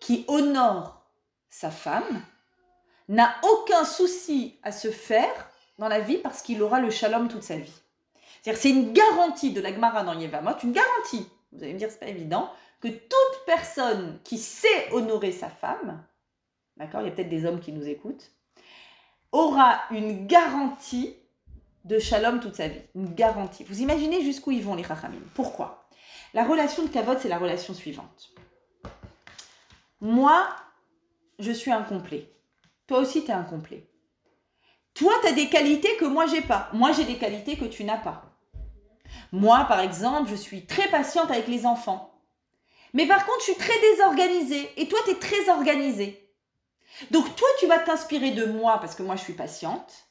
qui honore sa femme n'a aucun souci à se faire dans la vie parce qu'il aura le shalom toute sa vie. C'est-à-dire c'est une garantie de la Gemara dans Yevamot, une garantie, vous allez me dire c'est pas évident, que toute personne qui sait honorer sa femme, d'accord, il y a peut-être des hommes qui nous écoutent, aura une garantie de shalom toute sa vie, une garantie. Vous imaginez jusqu'où ils vont les rachamim. Pourquoi? La relation de kavod, c'est la relation suivante. Moi, je suis incomplet. Toi aussi, tu es incomplet. Toi, tu as des qualités que moi, j'ai pas. Moi, j'ai des qualités que tu n'as pas. Moi, par exemple, je suis très patiente avec les enfants. Mais par contre, je suis très désorganisée. Et toi, tu es très organisée. Donc, toi, tu vas t'inspirer de moi parce que moi, je suis patiente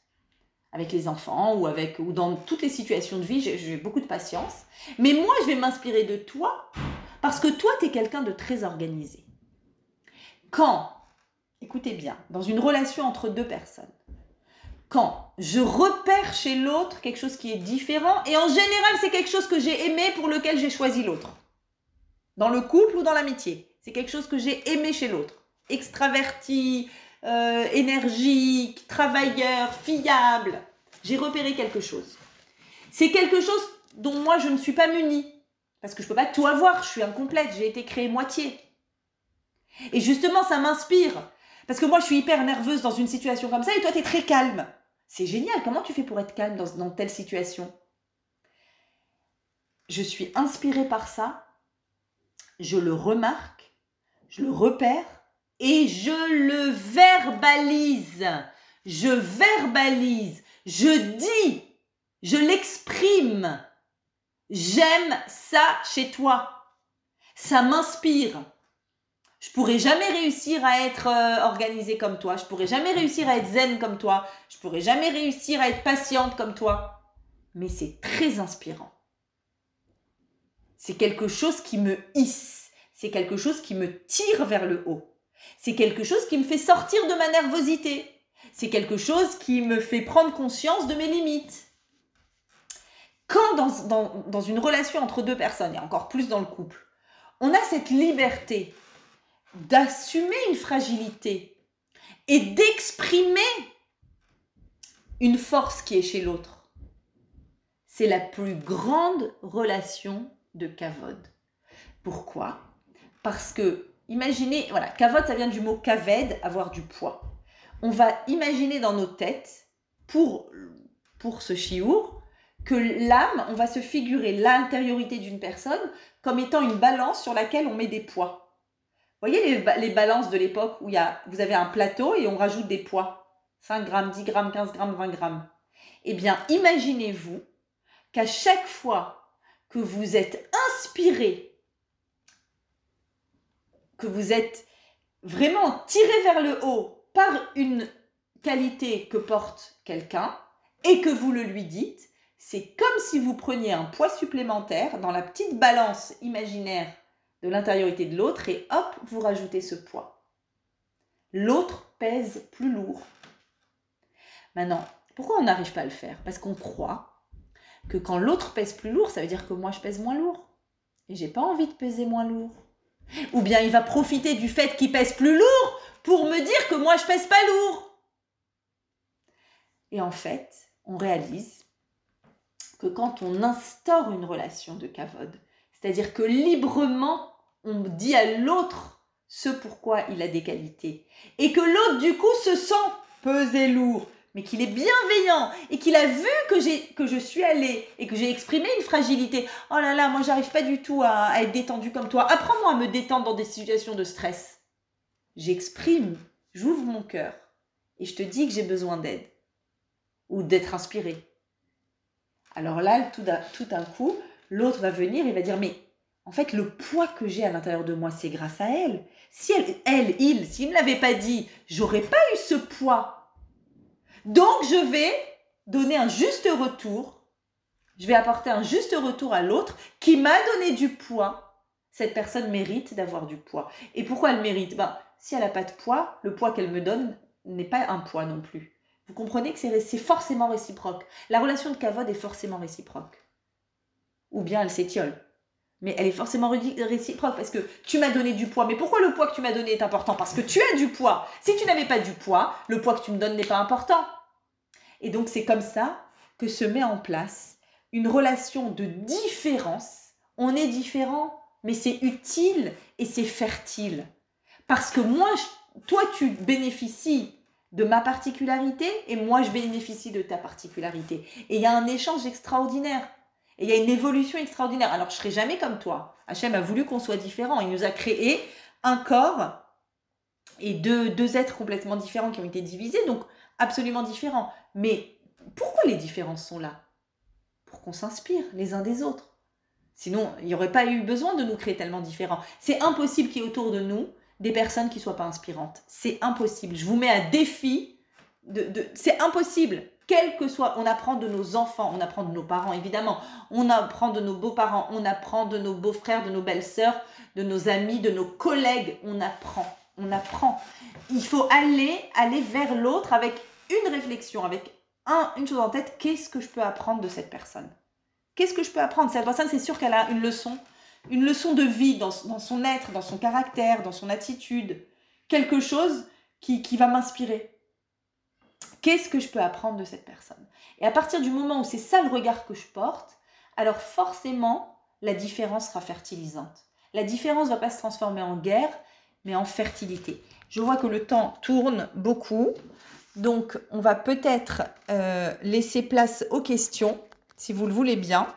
avec les enfants ou, avec, ou dans toutes les situations de vie, j'ai beaucoup de patience. Mais moi, je vais m'inspirer de toi parce que toi, tu es quelqu'un de très organisé. Quand, écoutez bien, dans une relation entre deux personnes, quand je repère chez l'autre quelque chose qui est différent, et en général, c'est quelque chose que j'ai aimé pour lequel j'ai choisi l'autre. Dans le couple ou dans l'amitié. C'est quelque chose que j'ai aimé chez l'autre. Extraverti, euh, énergique, travailleur, fiable. J'ai repéré quelque chose. C'est quelque chose dont moi je ne suis pas munie. Parce que je ne peux pas tout avoir, je suis incomplète, j'ai été créée moitié. Et justement, ça m'inspire. Parce que moi, je suis hyper nerveuse dans une situation comme ça et toi, tu es très calme. C'est génial. Comment tu fais pour être calme dans, dans telle situation? Je suis inspirée par ça. Je le remarque. Je le repère. Et je le verbalise. Je verbalise. Je dis. Je l'exprime. J'aime ça chez toi. Ça m'inspire. Je pourrais jamais réussir à être euh, organisée comme toi. Je pourrais jamais réussir à être zen comme toi. Je pourrais jamais réussir à être patiente comme toi. Mais c'est très inspirant. C'est quelque chose qui me hisse. C'est quelque chose qui me tire vers le haut. C'est quelque chose qui me fait sortir de ma nervosité. C'est quelque chose qui me fait prendre conscience de mes limites. Quand dans, dans une relation entre deux personnes, et encore plus dans le couple, on a cette liberté d'assumer une fragilité et d'exprimer une force qui est chez l'autre. C'est la plus grande relation de kavod. Pourquoi? Parce que, imaginez, voilà, kavod, ça vient du mot kaved, avoir du poids. On va imaginer dans nos têtes, pour, pour ce chiour, que l'âme, on va se figurer l'intériorité d'une personne comme étant une balance sur laquelle on met des poids voyez les, balances de l'époque où il y a, vous avez un plateau et on rajoute des poids 5 grammes, 10 grammes, 15 grammes, 20 grammes. Eh bien, imaginez-vous qu'à chaque fois que vous êtes inspiré, que vous êtes vraiment tiré vers le haut par une qualité que porte quelqu'un et que vous le lui dites, c'est comme si vous preniez un poids supplémentaire dans la petite balance imaginaire de l'intériorité de l'autre et hop, vous rajoutez ce poids. L'autre pèse plus lourd. Maintenant, pourquoi on n'arrive pas à le faire? Parce qu'on croit que quand l'autre pèse plus lourd, ça veut dire que moi je pèse moins lourd. Et j'ai pas envie de peser moins lourd. Ou bien il va profiter du fait qu'il pèse plus lourd pour me dire que moi je pèse pas lourd. Et en fait, on réalise que quand on instaure une relation de cavode, c'est-à-dire que librement, on dit à l'autre ce pourquoi il a des qualités. Et que l'autre, du coup, se sent pesé lourd, mais qu'il est bienveillant et qu'il a vu que, j'ai, que je suis allée et que j'ai exprimé une fragilité. Oh là là, moi, j'arrive pas du tout à, être détendu comme toi. Apprends-moi à me détendre dans des situations de stress. J'exprime, j'ouvre mon cœur et je te dis que j'ai besoin d'aide ou d'être inspiré. Alors là, tout d'un, tout d'un coup, l'autre va venir et va dire mais en fait le poids que j'ai à l'intérieur de moi c'est grâce à elle. Si elle, elle il, s'il ne l'avait pas dit, j'aurais pas eu ce poids. Donc je vais donner un juste retour. Je vais apporter un juste retour à l'autre qui m'a donné du poids. Cette personne mérite d'avoir du poids. Et pourquoi elle mérite? Ben, Si elle n'a pas de poids, le poids qu'elle me donne n'est pas un poids non plus. Vous comprenez que c'est forcément réciproque. La relation de cavode est forcément réciproque ou bien elle s'étiole. Mais elle est forcément réciproque parce que tu m'as donné du poids. Mais pourquoi le poids que tu m'as donné est important? Parce que tu as du poids. Si tu n'avais pas du poids, le poids que tu me donnes n'est pas important. Et donc c'est comme ça que se met en place une relation de différence. On est différent, mais c'est utile et c'est fertile. Parce que moi, toi, tu bénéficies de ma particularité et moi, je bénéficie de ta particularité. Et il y a un échange extraordinaire. Et il y a une évolution extraordinaire. Alors, je serai jamais comme toi. Hachem a voulu qu'on soit différent. Il nous a créé un corps et deux, deux êtres complètement différents qui ont été divisés, donc absolument différents. Mais pourquoi les différences sont là? Pour qu'on s'inspire les uns des autres. Sinon, il n'y aurait pas eu besoin de nous créer tellement différents. C'est impossible qu'il y ait autour de nous des personnes qui ne soient pas inspirantes. C'est impossible. Je vous mets un défi. C'est impossible quel que soit, on apprend de nos enfants, on apprend de nos parents évidemment, on apprend de nos beaux-parents, on apprend de nos beaux-frères, de nos belles-sœurs, de nos amis, de nos collègues, on apprend, on apprend. Il faut aller, aller vers l'autre avec une réflexion, avec un, une chose en tête, qu'est-ce que je peux apprendre de cette personne? Qu'est-ce que je peux apprendre? Cette personne, c'est sûr qu'elle a une leçon, une leçon de vie dans, son être, dans son caractère, dans son attitude, quelque chose qui, qui va m'inspirer. Qu'est-ce que je peux apprendre de cette personne? Et à partir du moment où c'est ça le regard que je porte, alors forcément, la différence sera fertilisante. La différence ne va pas se transformer en guerre, mais en fertilité. Je vois que le temps tourne beaucoup, donc on va peut-être euh, laisser place aux questions, si vous le voulez bien.